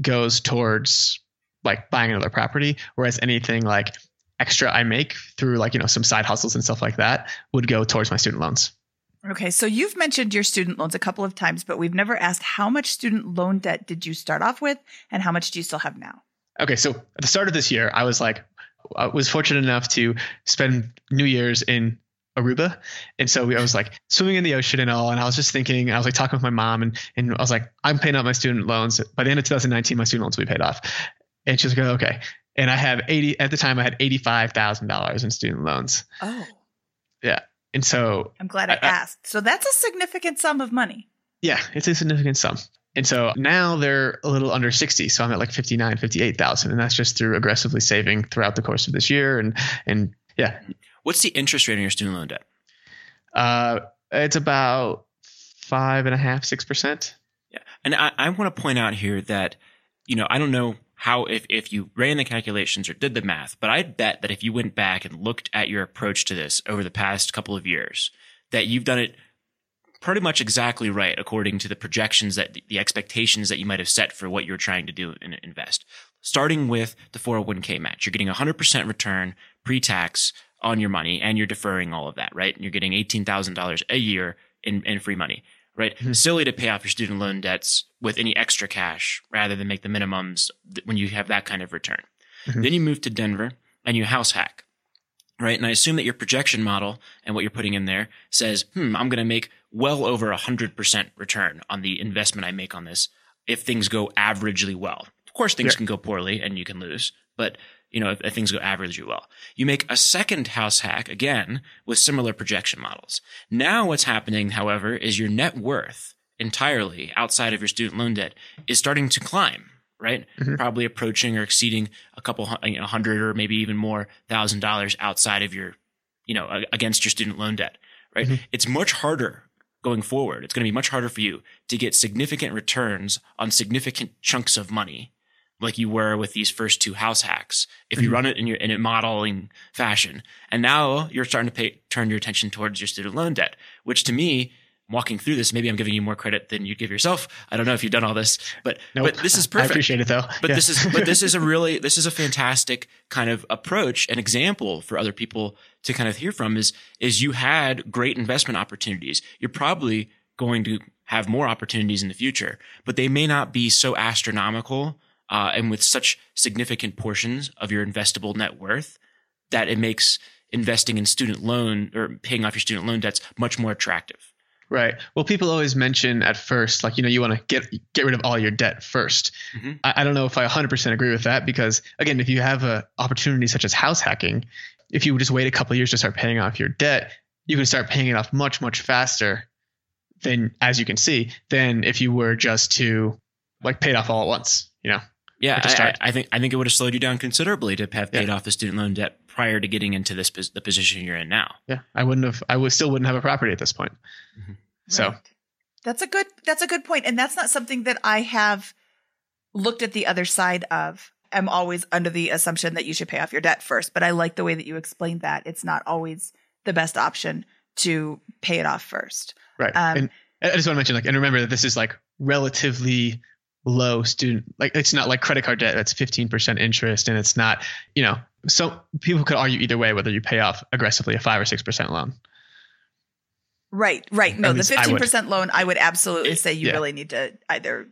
goes towards like buying another property, whereas anything like extra I make through like you know some side hustles and stuff like that would go towards my student loans. Okay, so you've mentioned your student loans a couple of times, but we've never asked how much student loan debt did you start off with, and how much do you still have now? Okay, so at the start of this year, I was like, I was fortunate enough to spend New Year's in Aruba, and so we, I was like swimming in the ocean and all, and I was just thinking, I was like talking with my mom, and and I was like, I'm paying off my student loans by the end of 2019, my student loans will be paid off, and she's like, oh, okay, and I have 80 at the time, I had 85 thousand dollars in student loans, Oh, Yeah. and so I'm glad I, I- I- asked. So that's a significant sum of money. yeah, it's a significant sum. And so now they're a little under 60. So I'm at like 59, 58,000. And that's just through aggressively saving throughout the course of this year. And, and yeah. What's the interest rate on your student loan debt? Uh, it's about five and a half, six percent. Yeah. And I, I want to point out here that, you know, I don't know how if, if you ran the calculations or did the math, but I bet that if you went back and looked at your approach to this over the past couple of years, that you've done it pretty much exactly right according to the projections that the expectations that you might have set for what you're trying to do and invest. Starting with the 401k match, you're getting 100% return pre-tax on your money and you're deferring all of that, right? And you're getting $18,000 a year in, in free money right? Mm-hmm. Silly to pay off your student loan debts with any extra cash rather than make the minimums when you have that kind of return. Mm-hmm. Then you move to Denver and you house hack, right? And I assume that your projection model and what you're putting in there says, hmm, I'm going to make well over a hundred percent return on the investment I make on this if things go averagely well. Of course, things yeah. can go poorly and you can lose, but you know, if, if, things go averagely well. You make a second house hack again with similar projection models. Now what's happening, however, is your net worth entirely outside of your student loan debt is starting to climb, right? Mm-hmm. Probably approaching or exceeding a couple you know, hundred or maybe even more thousand dollars outside of your, you know, against your student loan debt, right? Mm-hmm. It's much harder going forward. It's going to be much harder for you to get significant returns on significant chunks of money like you were with these first two house hacks if you mm-hmm. run it in your in a modeling fashion and now you're starting to pay turn your attention towards your student loan debt which to me walking through this maybe i'm giving you more credit than you give yourself i don't know if you've done all this but nope. but this is perfect i appreciate it though but yeah. this is but this is a really this is a fantastic kind of approach and example for other people to kind of hear from is is you had great investment opportunities you're probably going to have more opportunities in the future but they may not be so astronomical uh, and with such significant portions of your investable net worth that it makes investing in student loan or paying off your student loan debts much more attractive. Right. Well, people always mention at first, like, you know, you want to get get rid of all your debt 1st mm-hmm. I, I, don't know if I 100% agree with that because, again, if you have an opportunity such as house hacking, if you just wait a couple years to start paying off your debt, you can start paying it off much, much faster than, as you can see, than if you were just to like pay it off all at once, you know? Yeah, I, I, think I think it would have slowed you down considerably to have paid yeah. off the student loan debt prior to getting into this the position you're in now. Yeah, I wouldn't have. I would still wouldn't have a property at this point. Mm-hmm. So right. that's a good that's a good point, and that's not something that I have looked at the other side of. I'm always under the assumption that you should pay off your debt first, but I like the way that you explained that. It's not always the best option to pay it off first. Right. Um, and I just want to mention, like, and remember that this is like relatively low student like it's not like credit card debt that's 15% interest and it's not you know so people could argue either way whether you pay off aggressively a 5 or 6% loan. Right right. No the 15% loan i would absolutely say you yeah. really need to either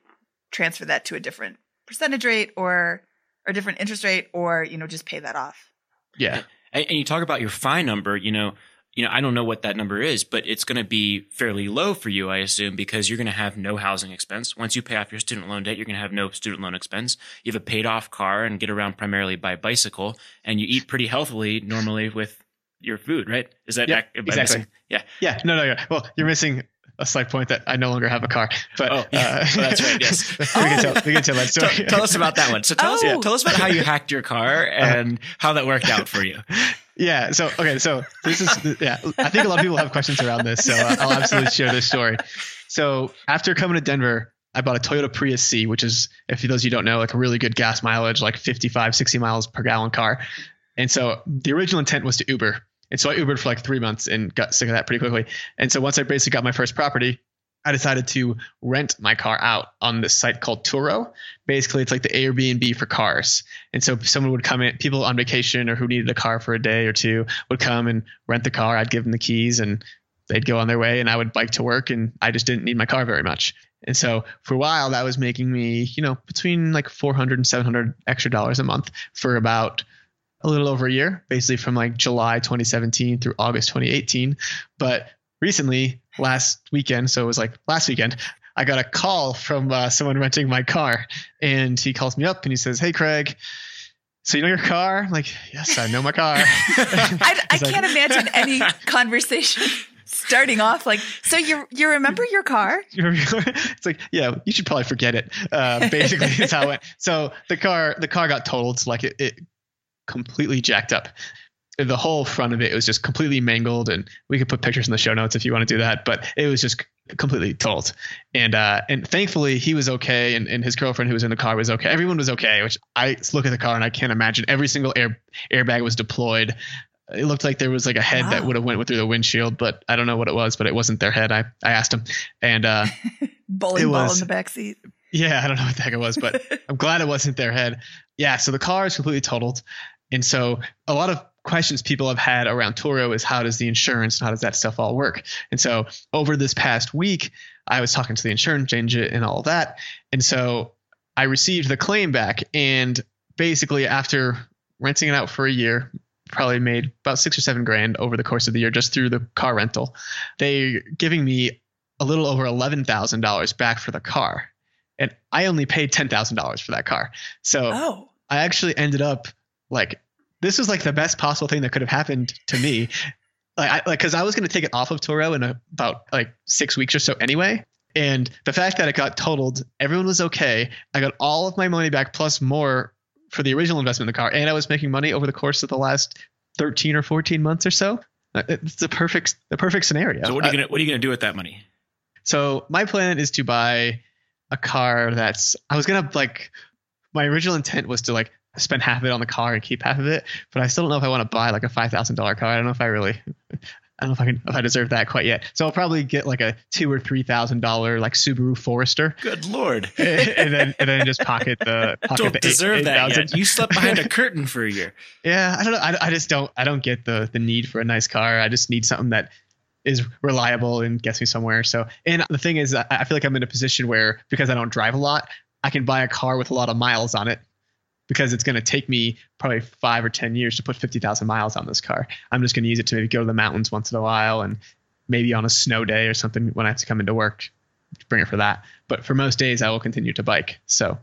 transfer that to a different percentage rate or or different interest rate or you know just pay that off. Yeah. And, and you talk about your fine number you know you know, I don't know what that number is, but it's going to be fairly low for you, I assume, because you're going to have no housing expense. Once you pay off your student loan debt, you're going to have no student loan expense. You have a paid off car and get around primarily by bicycle, and you eat pretty healthily normally with your food, right? Is that yep, ac- exactly? Missing? Yeah. Yeah. No, no, no. Well, you're missing a slight point that I no longer have a car. But oh, yeah. uh, oh, that's right. Yes, we, can tell, we can tell that story. tell, tell, us about that one. So tell oh. us, yeah, tell us about how you hacked your car and uh, how that worked out for you. Yeah. So okay. So this is yeah. I think a lot of people have questions around this, so I'll absolutely share this story. So after coming to Denver, I bought a Toyota Prius C, which is, if those of you don't know, like a really good gas mileage, like 55, 60 miles per gallon car. And so the original intent was to Uber. And so I Ubered for like three months and got sick of that pretty quickly. And so once I basically got my first property, I decided to rent my car out on this site called Turo. Basically, it's like the Airbnb for cars. And so someone would come in, people on vacation or who needed a car for a day or two would come and rent the car. I'd give them the keys and they'd go on their way and I would bike to work and I just didn't need my car very much. And so for a while that was making me, you know, between like 400 and 700 extra dollars a month for about a little over a year, basically from like July 2017 through August 2018. But recently, last weekend, so it was like last weekend, I got a call from uh, someone renting my car, and he calls me up and he says, "Hey, Craig." So you know your car? I'm like, yes, I know my car. I, I can't imagine any conversation Starting off like, so you you remember your car? it's like, yeah, you should probably forget it. Uh, basically, is how it went. So the car, the car got totaled. So like it, it completely jacked up. The whole front of it was just completely mangled, and we could put pictures in the show notes if you want to do that. But it was just completely totaled, and uh, and thankfully he was okay, and, and his girlfriend who was in the car was okay. Everyone was okay. Which I look at the car and I can't imagine every single air airbag was deployed. It looked like there was like a head wow. that would have went through the windshield, but I don't know what it was. But it wasn't their head. I I asked him, and uh, bowling ball was, in the back seat. Yeah, I don't know what the heck it was, but I'm glad it wasn't their head. Yeah, so the car is completely totaled. And so a lot of questions people have had around Turo is how does the insurance and how does that stuff all work? And so over this past week, I was talking to the insurance agent and all that. And so I received the claim back and basically after renting it out for a year, probably made about six or seven grand over the course of the year just through the car rental. They giving me a little over eleven thousand dollars back for the car. And I only paid ten thousand dollars for that car. So oh. I actually ended up like this was like the best possible thing that could have happened to me. Like, I, like, cause I was going to take it off of Turo in a, about like six weeks or so anyway. And the fact that it got totaled, everyone was okay. I got all of my money back plus more for the original investment in the car. And I was making money over the course of the last 13 or 14 months or so. Uh, it's the perfect, the perfect scenario. So what are you going to, what are you going to do with that money? So my plan is to buy a car that's, I was going to like, my original intent was to like spend half of it on the car and keep half of it. But I still don't know if I want to buy like a five thousand dollar car. I don't know if I really, I don't know if I can if I deserve that quite yet. So I'll probably get like a two or three thousand dollar like Subaru Forester. Good lord! and, then and then just pocket the pocket don't the deserve 8, that 8, yet. You slept behind a curtain for a year. Yeah, I don't know. I, I just don't I don't get the the need for a nice car. I just need something that is reliable and gets me somewhere. So, and the thing is, I feel like I'm in a position where because I don't drive a lot, I can buy a car with a lot of miles on it because it's going to take me probably five or 10 years to put 50,000 miles on this car. I'm just going to use it to maybe go to the mountains once in a while and maybe on a snow day or something when I have to come into work, bring it for that. But for most days, I will continue to bike. So,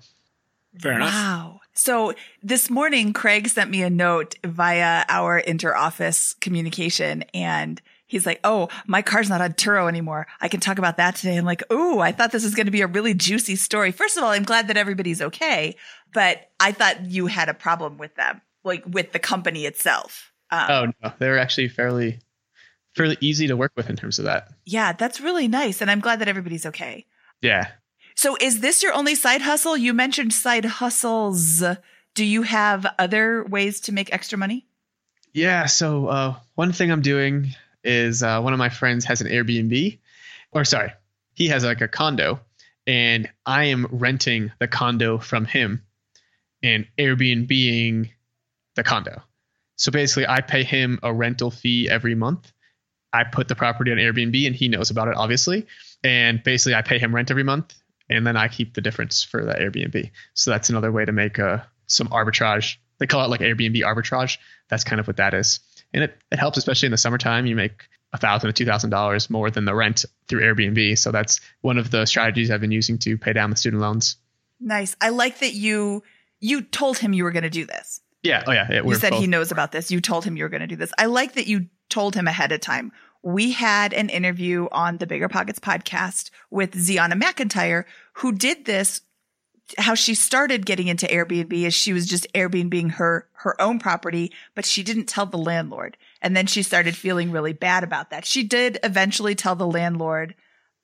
fair enough. Wow. So this morning, Craig sent me a note via our inter-office communication and he's like, Oh, my car's not on Turo anymore. I can talk about that today. I'm like, Oh, I thought this was going to be a really juicy story. First of all, I'm glad that everybody's okay, but I thought you had a problem with them, like with the company itself. Um, oh no, they're actually fairly, fairly easy to work with in terms of that. Yeah, that's really nice. And I'm glad that everybody's okay. Yeah. So is this your only side hustle? You mentioned side hustles. Do you have other ways to make extra money? Yeah. So uh, one thing I'm doing is uh, one of my friends has an Airbnb, or sorry, he has like a condo, and I am renting the condo from him and Airbnb the condo. So basically, I pay him a rental fee every month. I put the property on Airbnb, and he knows about it, obviously. And basically, I pay him rent every month, and then I keep the difference for the Airbnb. So that's another way to make uh, some arbitrage. They call it like Airbnb arbitrage. That's kind of what that is and it, it helps especially in the summertime. You make a thousand to two thousand dollars more than the rent through Airbnb. So that's one of the strategies I've been using to pay down the student loans. Nice. I like that you you told him you were going to do this. Yeah. Oh yeah. you said both. he knows about this. You told him you were going to do this. I like that you told him ahead of time. We had an interview on the Bigger Pockets podcast with Zeona McIntyre, who did this how she started getting into Airbnb is she was just Airbnb her her own property, but she didn't tell the landlord. And then she started feeling really bad about that. She did eventually tell the landlord,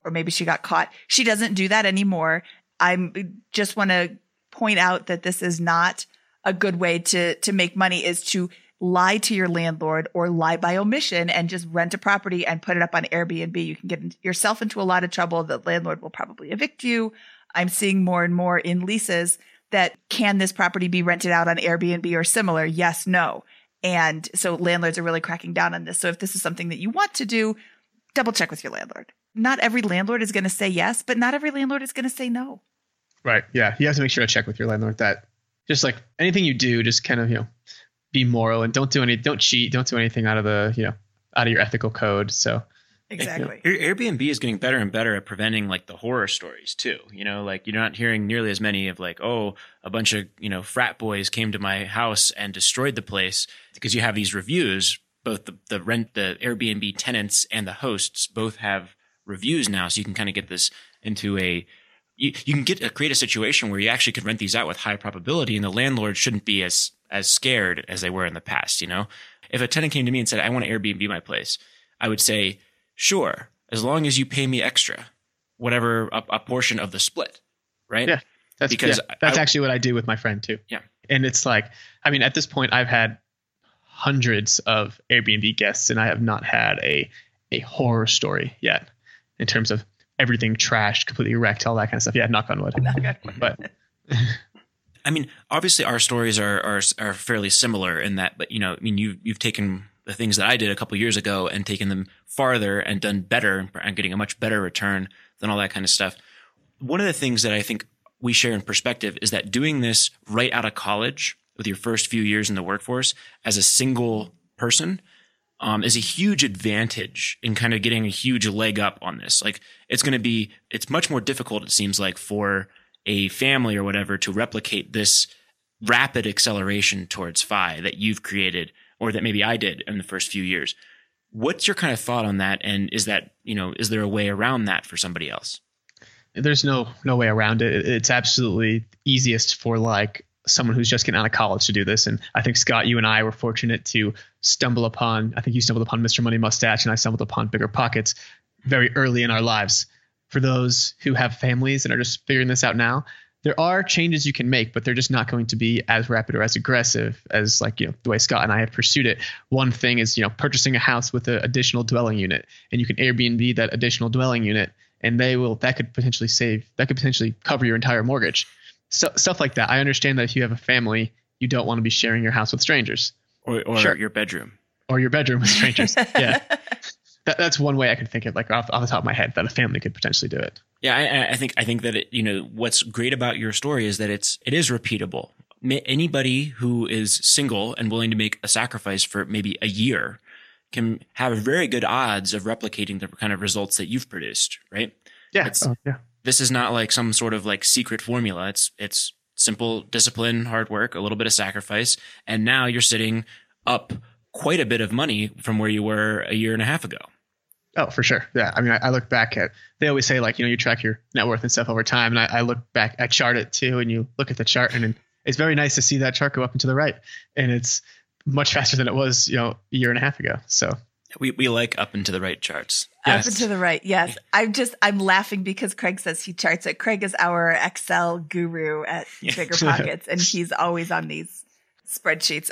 or maybe she got caught. She doesn't do that anymore. I'm just want to point out that this is not a good way to to make money is to lie to your landlord or lie by omission and just rent a property and put it up on Airbnb. You can get yourself into a lot of trouble. The landlord will probably evict you. I'm seeing more and more in leases that can this property be rented out on Airbnb or similar? Yes, no. And so landlords are really cracking down on this. So if this is something that you want to do, double check with your landlord. Not every landlord is going to say yes, but not every landlord is going to say no. Right. Yeah. You have to make sure to check with your landlord that just like anything you do, just kind of, you know, be moral and don't do any, don't cheat, don't do anything out of the, you know, out of your ethical code. So Exactly. Airbnb is getting better and better at preventing like the horror stories too. You know, like you're not hearing nearly as many of like, oh, a bunch of, you know, frat boys came to my house and destroyed the place because you have these reviews both the, the rent, the Airbnb tenants and the hosts both have reviews now. So you can kind of get this into a, you, you can get a, create a situation where you actually could rent these out with high probability and the landlord shouldn't be as, as scared as they were in the past. You know, if a tenant came to me and said, I want to Airbnb my place, I would say, sure, as long as you pay me extra, whatever a, a portion of the split. Right. Yeah. That's Because yeah, that's I- actually what I do with my friend too. Yeah. And it's like, I mean, at this point, I've had hundreds of Airbnb guests, and I have not had a a horror story yet in terms of everything trashed, completely wrecked, all that kind of stuff. Yeah, knock on wood. But I mean, obviously our stories are, are are fairly similar in that, but you know, I mean, you you've taken the things that I did a couple years ago and taken them farther and done better and getting a much better return than all that kind of stuff. One of the things that I think we share in perspective is that doing this right out of college with your first few years in the workforce as a single person um, is a huge advantage in kind of getting a huge leg up on this. Like it's going to be, it's much more difficult, it seems like, for a family or whatever to replicate this rapid acceleration towards FI that you've created or that maybe I did in the first few years. What's your kind of thought on that? And is that, you know, is there a way around that for somebody else? there's no no way around it. It's absolutely easiest for like someone who's just getting out of college to do this. And I think Scott, you and I were fortunate to stumble upon. I think you stumbled upon Mr. Money Mustache, and I stumbled upon Bigger Pockets very early in our lives. For those who have families and are just figuring this out now, there are changes you can make, but they're just not going to be as rapid or as aggressive as like you know the way Scott and I have pursued it. One thing is you know purchasing a house with an additional dwelling unit, and you can Airbnb that additional dwelling unit, and they will that could potentially save that could potentially cover your entire mortgage. So, stuff like that. I understand that if you have a family, you don't want to be sharing your house with strangers Or, or Sure. your bedroom? or your bedroom with strangers. yeah, that, that's one way I could think of, like off, off the top of my head, that a family could potentially do it. Yeah, I- I, I think I think that it, you know what's great about your story is that it's it is repeatable. Anybody who is single and willing to make a sacrifice for maybe a year can have very good odds of replicating the kind of results that you've produced. Right? Yeah, It's- oh, yeah. This is not like some sort of like secret formula. It's it's simple discipline, hard work, a little bit of sacrifice, and now you're sitting up quite a bit of money from where you were a year and a half ago. Oh, for sure. Yeah. I mean, I, I look back at, they always say like, you know, you track your net worth and stuff over time. And I, I look back, I chart it too. And you look at the chart and then it's very nice to see that chart go up and to the right. And it's much faster than it was, you know, a year and a half ago. So We we like up and to the right charts. Up and to the right. Yes. I'm just, I'm laughing because Craig says he charts it. Craig is our Excel guru at Yeah. Bigger Pockets, and he's always on these spreadsheets.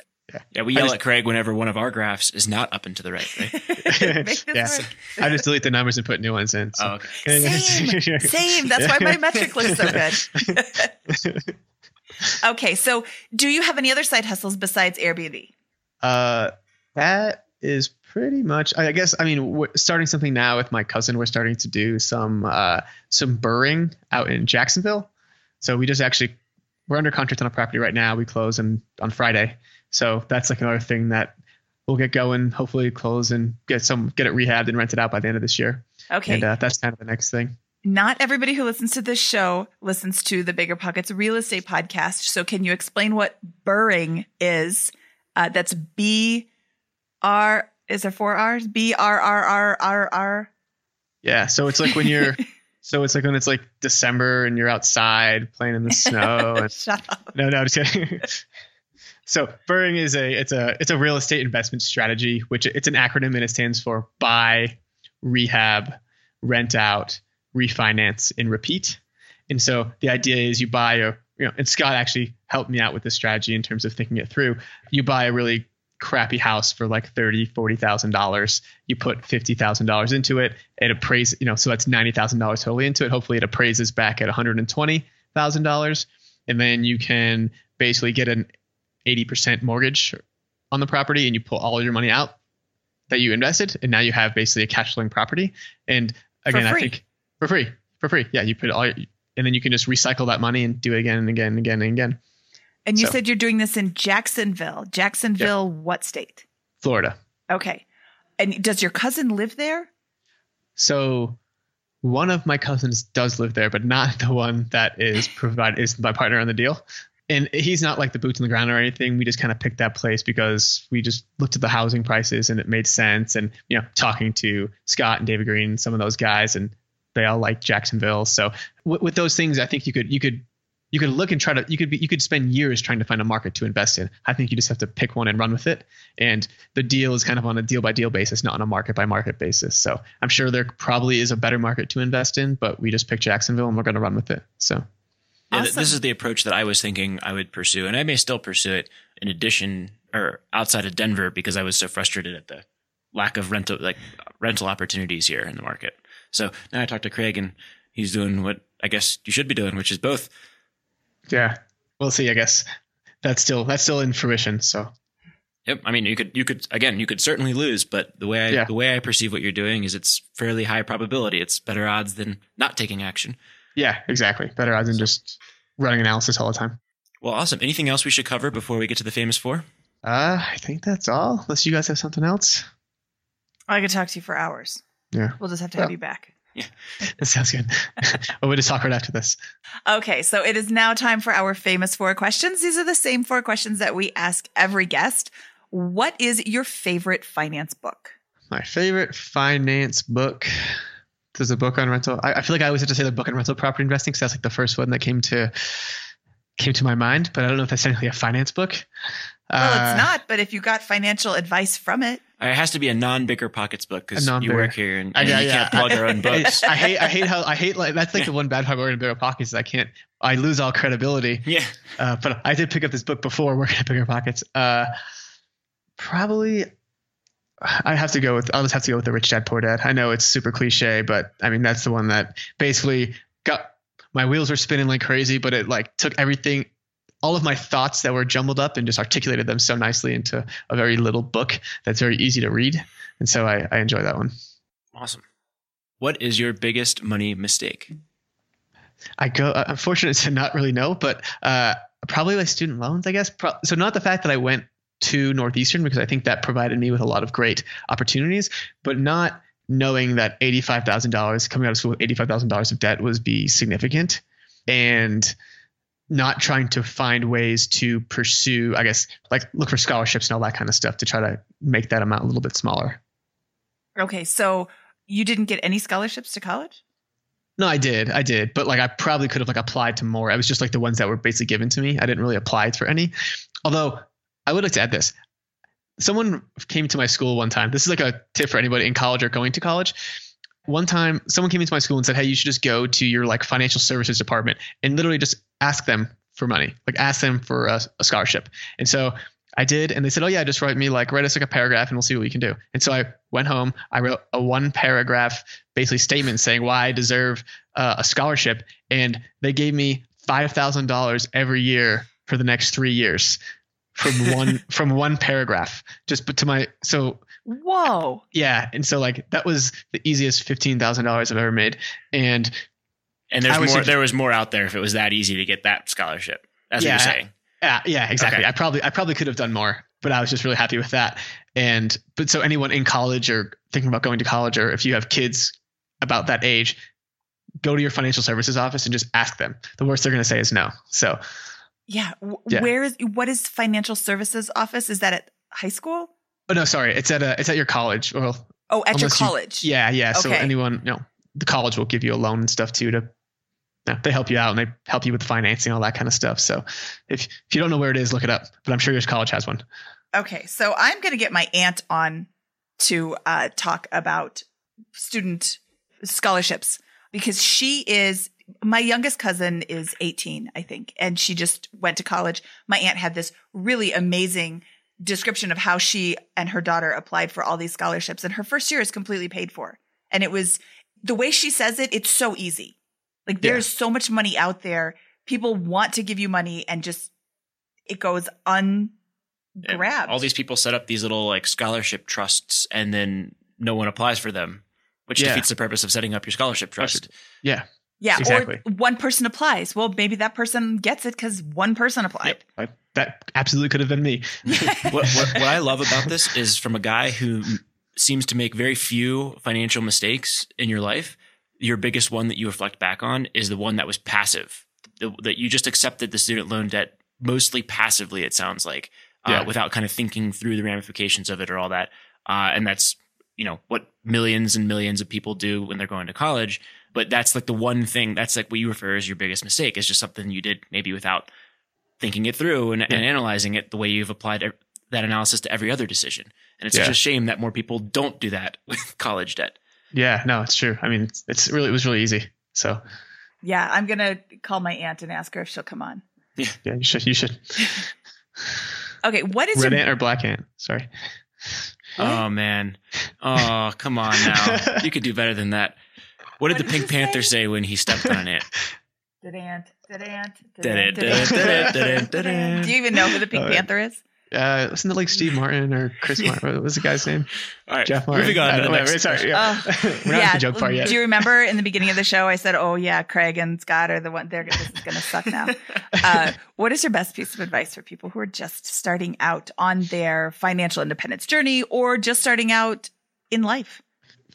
Yeah, we I yell just- at Craig whenever one of our graphs is not up and to the right. Right? Make this yeah. work. I just delete the numbers and put new ones in. So. Oh, okay. Same, same. That's why my metric looks so good. okay, so do you have any other side hustles besides Airbnb? Uh, that is pretty much. I guess. I mean, we're starting something now with my cousin. We're starting to do some uh, some burring out in Jacksonville. So we just actually we're under contract on a property right now. We close in, on Friday. So that's like another thing that we'll get going. Hopefully, close and get some get it rehabbed and rented out by the end of this year. Okay. And uh, that's kind of the next thing. Not everybody who listens to this show listens to the Bigger Pockets real estate podcast. So can you explain what burring is? Uh, that's B R. Is there four R's? B R R R R R. Yeah. So it's like when you're. So it's like when it's like December and you're outside playing in the snow and Shut up. No, no, just kidding. so burring is a it's a it's a real estate investment strategy, which it's an acronym and it stands for buy, rehab, rent out, refinance, and repeat. And so the idea is you buy a you know, and Scott actually helped me out with this strategy in terms of thinking it through. You buy a really crappy house for like thirty, forty thousand dollars. You put fifty thousand dollars into it. It appraises, you know, so that's ninety thousand dollars totally into it. Hopefully, it appraises back at one hundred and twenty thousand dollars, and then you can basically get an eighty percent mortgage on the property, and you pull all your money out that you invested, and now you have basically a cash flowing property. And again, I think for free, for free, yeah, you put all, your, and then you can just recycle that money and do it again and again and again and again. And you So- said you're doing this in Jacksonville. Jacksonville, what state? Florida. Okay. And does your cousin live there? So one of my cousins does live there, but not the one that is provide is my partner on the deal. And he's not like the boots on the ground or anything. We just kind of picked that place because we just looked at the housing prices and it made sense. And you know, talking to Scott and David Greene, some of those guys, and they all like Jacksonville. So with, with those things, I think you could you could you could look and try to you could be, you could spend years trying to find a market to invest in. I think you just have to pick one and run with it. And the deal is kind of on a deal by deal basis, not on a market by market basis. So I'm sure there probably is a better market to invest in, but we just picked Jacksonville and we're going to run with it. So Yeah, th- Awesome. this is the approach that I was thinking I would pursue, and I may still pursue it in addition or outside of Denver because I was so frustrated at the lack of rental like rental opportunities here in the market. So now I talked to Craig, and he's doing what I guess you should be doing, which is both. yeah, we'll see. I guess that's still that's still in fruition. So Yep. I mean, you could you could again you could certainly lose, but the way I Yeah. the way I perceive what you're doing is it's fairly high probability. It's better odds than not taking action. Yeah, exactly. Better odds than just running analysis all the time. Well, awesome. Anything else we should cover before we get to the famous four? Uh, I think that's all. Unless you guys have something else. I could talk to you for hours. Yeah. We'll just have to Well. have you back. Yeah. that sounds good. well, we'll just talk right after this. Okay, so it is now time for our famous four questions. These are the same four questions that we ask every guest. What is your favorite finance book? My favorite finance book. There's a book on rental. I, I feel like I always have to say the book on rental property investing because that's like the first one that came to came to my mind. But I don't know if that's technically a finance book. Well, Uh, it's not, but if you got financial advice from it, Uh, It has to be a non-bigger pockets book because you work here and, I- and yeah, you yeah. can't plug our own books. I, I hate I hate how I hate like that's like the one bad part about working in bigger pockets is I can't I lose all credibility. yeah. Uh, but I did pick up this book before working at bigger pockets. Uh, probably I have to go with I'll just have to go with the Rich Dad Poor Dad. I know it's super cliche, but I mean that's the one that basically got my wheels were spinning like crazy, but it like took everything all of my thoughts that were jumbled up and just articulated them so nicely into a very little book that's very easy to read. And so I, I enjoy that one. Awesome. What is your biggest money mistake? I go. uh, I'm fortunate to not really know, but uh, probably like student loans, I guess. Pro- so not the fact that I went to Northeastern because I think that provided me with a lot of great opportunities, but not knowing that eighty-five thousand dollars coming out of school with eighty-five thousand dollars of debt was be significant, and not trying to find ways to pursue, I guess, like look for scholarships and all that kind of stuff to try to make that amount a little bit smaller. okay, so you didn't get any scholarships to college? No, I did. I did. But like I probably could have like applied to more. I was just like the ones that were basically given to me. I didn't really apply for any. Although I would like to add this. Someone came to my school one time. This is like a tip for anybody in college or going to college. One time someone came into my school and said, Hey, you should just go to your like financial services department and literally just ask them for money. Like ask them for a, a scholarship. And so I did, and they said, "Oh yeah, just write me like write us like a paragraph, and we'll see what we can do." And so I went home. I wrote a one paragraph, basically statement saying why I deserve uh, a scholarship, and they gave me five thousand dollars every year for the next three years from one from one paragraph. Just but to my so Whoa. yeah, and so like that was the easiest fifteen thousand dollars I've ever made, and And there's I more. say- there was more out there if it was that easy to get that scholarship. That's Yeah. what you're saying. Yeah, yeah, exactly. Okay. I probably I probably could have done more, but I was just really happy with that. And but so anyone in college or thinking about going to college or if you have kids about that age, go to your financial services office and just ask them. The worst they're going to say is no. So Yeah. W- Yeah. Where is what is financial services office? Is that at high school? oh no, sorry, it's at a it's at your college. Well, Oh, at your Unless you- college. yeah, yeah. So anyone, you know, the college will give you a loan and stuff too to they help you out and they help you with financing all that kind of stuff. So if if you don't know where it is, look it up. But I'm sure your college has one. Okay, so I'm going to get my aunt on to uh, talk about student scholarships because she is my youngest cousin is 18, I think, and she just went to college. My aunt had this really amazing description of how she and her daughter applied for all these scholarships, and her first year is completely paid for. And it was the way she says it, it's so easy. Like Yeah. there's so much money out there. People want to give you money, and just it goes ungrabbed. And. All these people set up these little like scholarship trusts, and then no one applies for them, which Yeah. defeats the purpose of setting up your scholarship trust. Yeah, Yeah, Exactly. or one person applies. Well, maybe that person gets it because one person applied. I, that absolutely could have been me. what, what, what I love about this is from a guy who seems to make very few financial mistakes in your life. Your biggest one that you reflect back on is the one that was passive, the, that you just accepted the student loan debt mostly passively. It sounds like uh, without kind of thinking through the ramifications of it or all that. Uh, and that's you know what millions and millions of people do when they're going to college. But that's like the one thing that's like what you refer as your biggest mistake is just something you did maybe without thinking it through and, and analyzing it the way you've applied that analysis to every other decision. And it's Yeah. such a shame that more people don't do that with college debt. Yeah, no, it's true. I mean, it's, it's really it was really easy. So Yeah, I'm gonna call my aunt and ask her if she'll come on. yeah, yeah, you should you should Okay, what is red your ant or black ant. Sorry. Oh man. Oh, come on now. You could do better than that. What did the Pink Panther say? say when he stepped on an ant? did aunt? Did aunt? Did it. Do you even know who the Pink Panther is? Uh, wasn't it like Steve Martin or Chris Martin? What was the guy's name? All right, Jeff Martin. moving on I to the next Wait, sorry. Yeah. We're not at the joke part yet. Do you remember in the beginning of the show I said, "Oh yeah, Craig and Scott are the one. They're this is going to suck now." uh, what is your best piece of advice for people who are just starting out on their financial independence journey, or just starting out in life?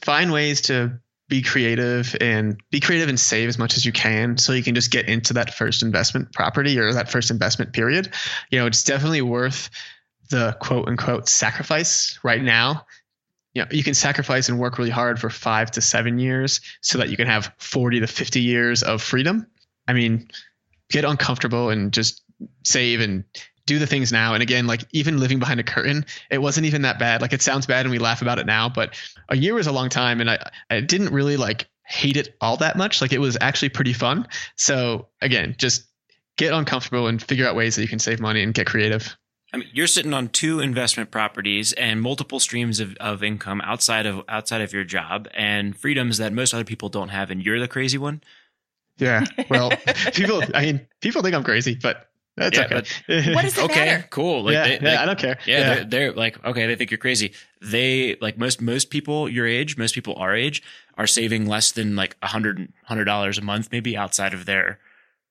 find ways to be creative and be creative and save as much as you can so you can just get into that first investment property or that first investment period. You know, it's definitely worth the quote unquote sacrifice right now. You know, you can sacrifice and work really hard for five to seven years so that you can have 40 to 50 years of freedom. I mean, get uncomfortable and just save and do the things now. And again, like even living behind a curtain, it wasn't even that bad. Like it sounds bad and we laugh about it now, but a year was a long time and I, I didn't really like hate it all that much. Like it was actually pretty fun. So again, just get uncomfortable and figure out ways that you can save money and get creative. I mean, you're sitting on two investment properties and multiple streams of, of income outside of outside of your job and freedoms that most other people don't have, and you're the crazy one. Yeah. Well, people, I mean, people think I'm crazy, but that's Yeah, okay. What does it okay, matter? cool. Like yeah, they, yeah, they- I don't care. yeah, They're, they're like okay, they think you're crazy. They like most most people your age, most people our age are saving less than like a hundred hundred dollars a month, maybe outside of their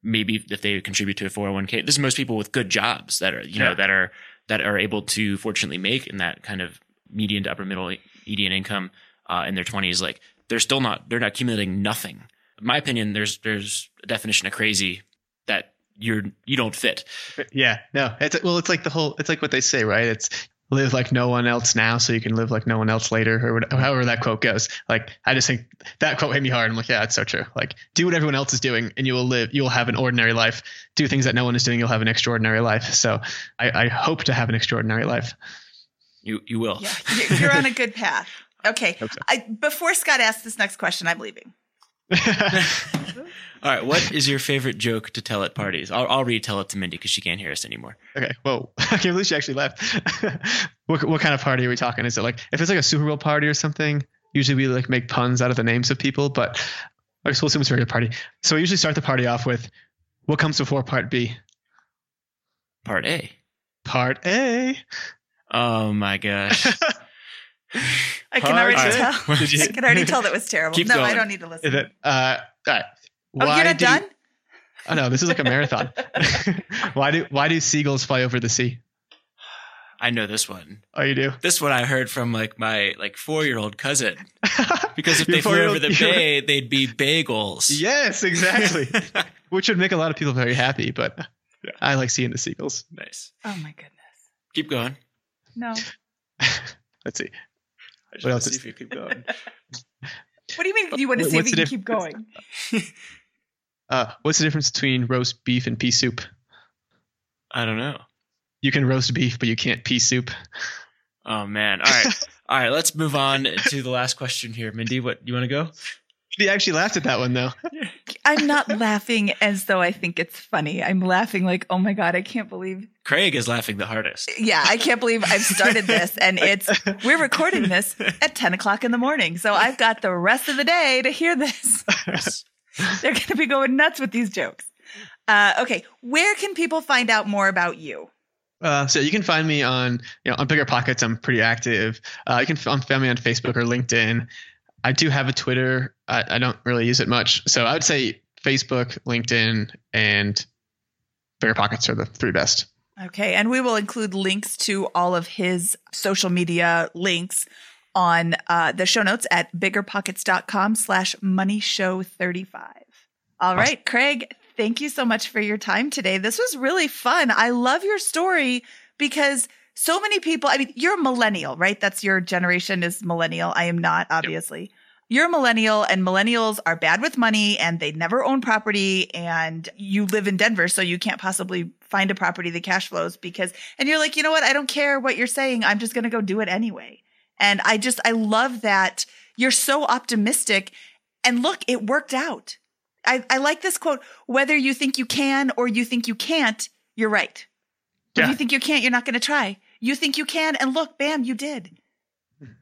maybe if they contribute to a 401k. This is most people with good jobs that are you know that are that are able to fortunately make in that kind of median to upper middle median income uh, in their 20s. Like they're still not they're not accumulating nothing. In my opinion, there's there's a definition of crazy that you're you don't fit. Yeah, no, it's well, it's like the whole, it's like what they say, right? It's live like no one else now, so you can live like no one else later, or whatever, however that quote goes. Like, I just think that quote hit me hard. I'm like, yeah, it's so true. Like, do what everyone else is doing, and you will live, you will have an ordinary life. Do things that no one is doing, you'll have an extraordinary life. So, I, I hope to have an extraordinary life. You you will. Yeah, you're- you're on a good path. Okay. Hope so. I, before Scott asks this next question, I'm leaving. All right. What is your favorite joke to tell at parties? I'll, I'll retell it to Mindy because she can't hear us anymore. Okay. Whoa. I can't believe she actually left. what, what kind of party are we talking? Is it like if it's like a Super Bowl party or something? Usually we like make puns out of the names of people, but I guess we'll assume it's a regular party. So we usually start the party off with what comes before part B? Part A. Part A. Oh my gosh. I can already to- tell. Did you- I can already tell that was terrible. Keep no, I don't need to listen. Is it? Uh, all right. Oh, you're not do you- done? oh no, this is like a marathon. why do why do seagulls fly over the sea? I know this one. Oh, you do. This one I heard from like my like four year old cousin. Because if they flew over the bay, they'd be bagels. yes, exactly. Which would make a lot of people very happy, but I like seeing the seagulls. Nice. Oh my goodness. Keep going. No. Let's see. I just What else see is- if you keep going. What do you mean you want to What- see if what's we the can keep going? Uh, what's the difference between roast beef and pea soup? I don't know. You can roast beef, but you can't pea soup. Oh man. All right. All right. Let's move on to the last question here. Mindy, what you want to go? He actually laughed at that one though. I'm not laughing as though I think it's funny. I'm laughing like, oh my God, I can't believe. Craig is laughing the hardest. Yeah, I can't believe I've started this and it's, we're recording this at 10 o'clock in the morning. So I've got the rest of the day to hear this. They're going to be going nuts with these jokes. Uh, okay. Where can people find out more about you? Uh, so you can find me on you know on Bigger Pockets. I'm pretty active. Uh, you can find me on Facebook or LinkedIn. I do have a Twitter. I, I don't really use it much, so I would say Facebook, LinkedIn, and Bigger Pockets are the three best. Okay. And we will include links to all of his social media links on uh, the show notes at biggerpockets.com slash money show 35. All right, Craig, thank you so much for your time today. This was really fun. I love your story because so many people, I mean, you're a millennial, right? That's your generation is millennial. I am not, obviously. Yep. You're a millennial and millennials are bad with money and they never own property and you live in Denver. So you can't possibly find a property that cash flows because, and you're like, you know what? I don't care what you're saying. I'm just going to go do it anyway. And I just, I love that you're so optimistic and look, it worked out. I, I like this quote whether you think you can or you think you can't, you're right. Yeah. If you think you can't, you're not going to try. You think you can, and look, bam, you did.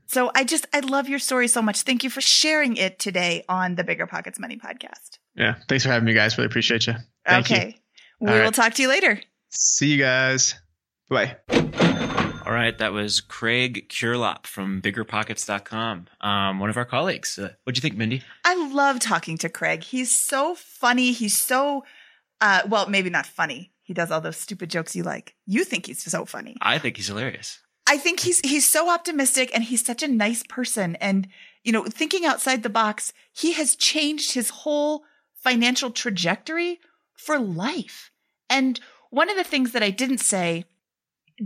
So I just, I love your story so much. Thank you for sharing it today on the Bigger Pockets Money podcast. Yeah. Thanks for having me, guys. Really appreciate you. Thank okay. You. We All will right. talk to you later. See you guys. Bye. All right, that was Craig Curelop from BiggerPockets.com, um, one of our colleagues. Uh, what do you think, Mindy? I love talking to Craig. He's so funny. He's so, uh, well, maybe not funny. He does all those stupid jokes you like. You think he's so funny. I think he's hilarious. I think he's he's so optimistic and he's such a nice person. And you know, thinking outside the box, he has changed his whole financial trajectory for life. And one of the things that I didn't say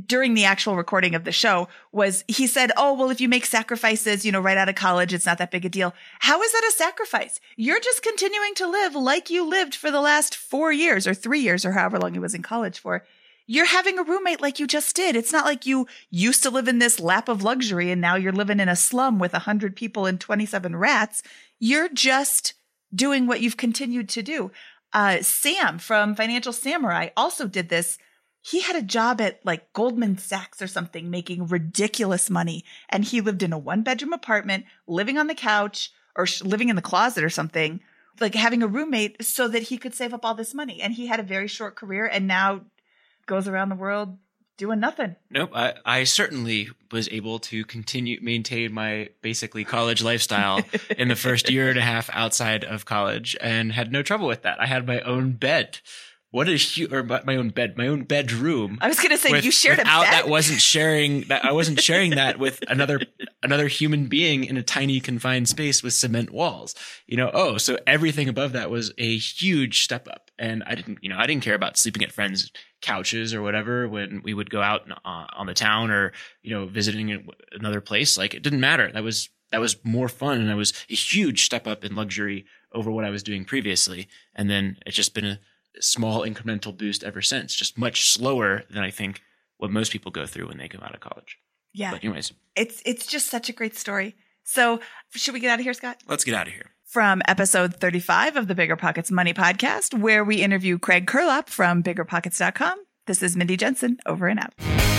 during the actual recording of the show was he said, Oh, well, if you make sacrifices, you know, right out of college, it's not that big a deal. How is that a sacrifice? You're just continuing to live like you lived for the last four years or three years or however long he was in college for. You're having a roommate like you just did. It's not like you used to live in this lap of luxury and now you're living in a slum with a hundred people and 27 rats. You're just doing what you've continued to do. Uh, Sam from Financial Samurai also did this he had a job at like Goldman Sachs or something, making ridiculous money. And he lived in a one bedroom apartment, living on the couch or sh- living in the closet or something, like having a roommate so that he could save up all this money. And he had a very short career and now goes around the world doing nothing. Nope. I, I certainly was able to continue maintain my basically college lifestyle in the first year and a half outside of college and had no trouble with that. I had my own bed what is you or my own bed, my own bedroom. I was going to say with, you shared a bed. That wasn't sharing that. I wasn't sharing that with another another human being in a tiny confined space with cement walls. You know, oh, so everything above that was a huge step up. And I didn't, you know, I didn't care about sleeping at friends' couches or whatever when we would go out uh, on the town or you know visiting another place. Like it didn't matter. That was that was more fun and that was a huge step up in luxury over what I was doing previously. And then it's just been a small incremental boost ever since, just much slower than I think what most people go through when they come out of college. Yeah. But anyways, it's it's just such a great story. So, should we get out of here, Scott? Let's get out of here. From episode 35 of the Bigger Pockets Money podcast, where we interview Craig Curelop from biggerpockets.com. This is Mindy Jensen, over and out.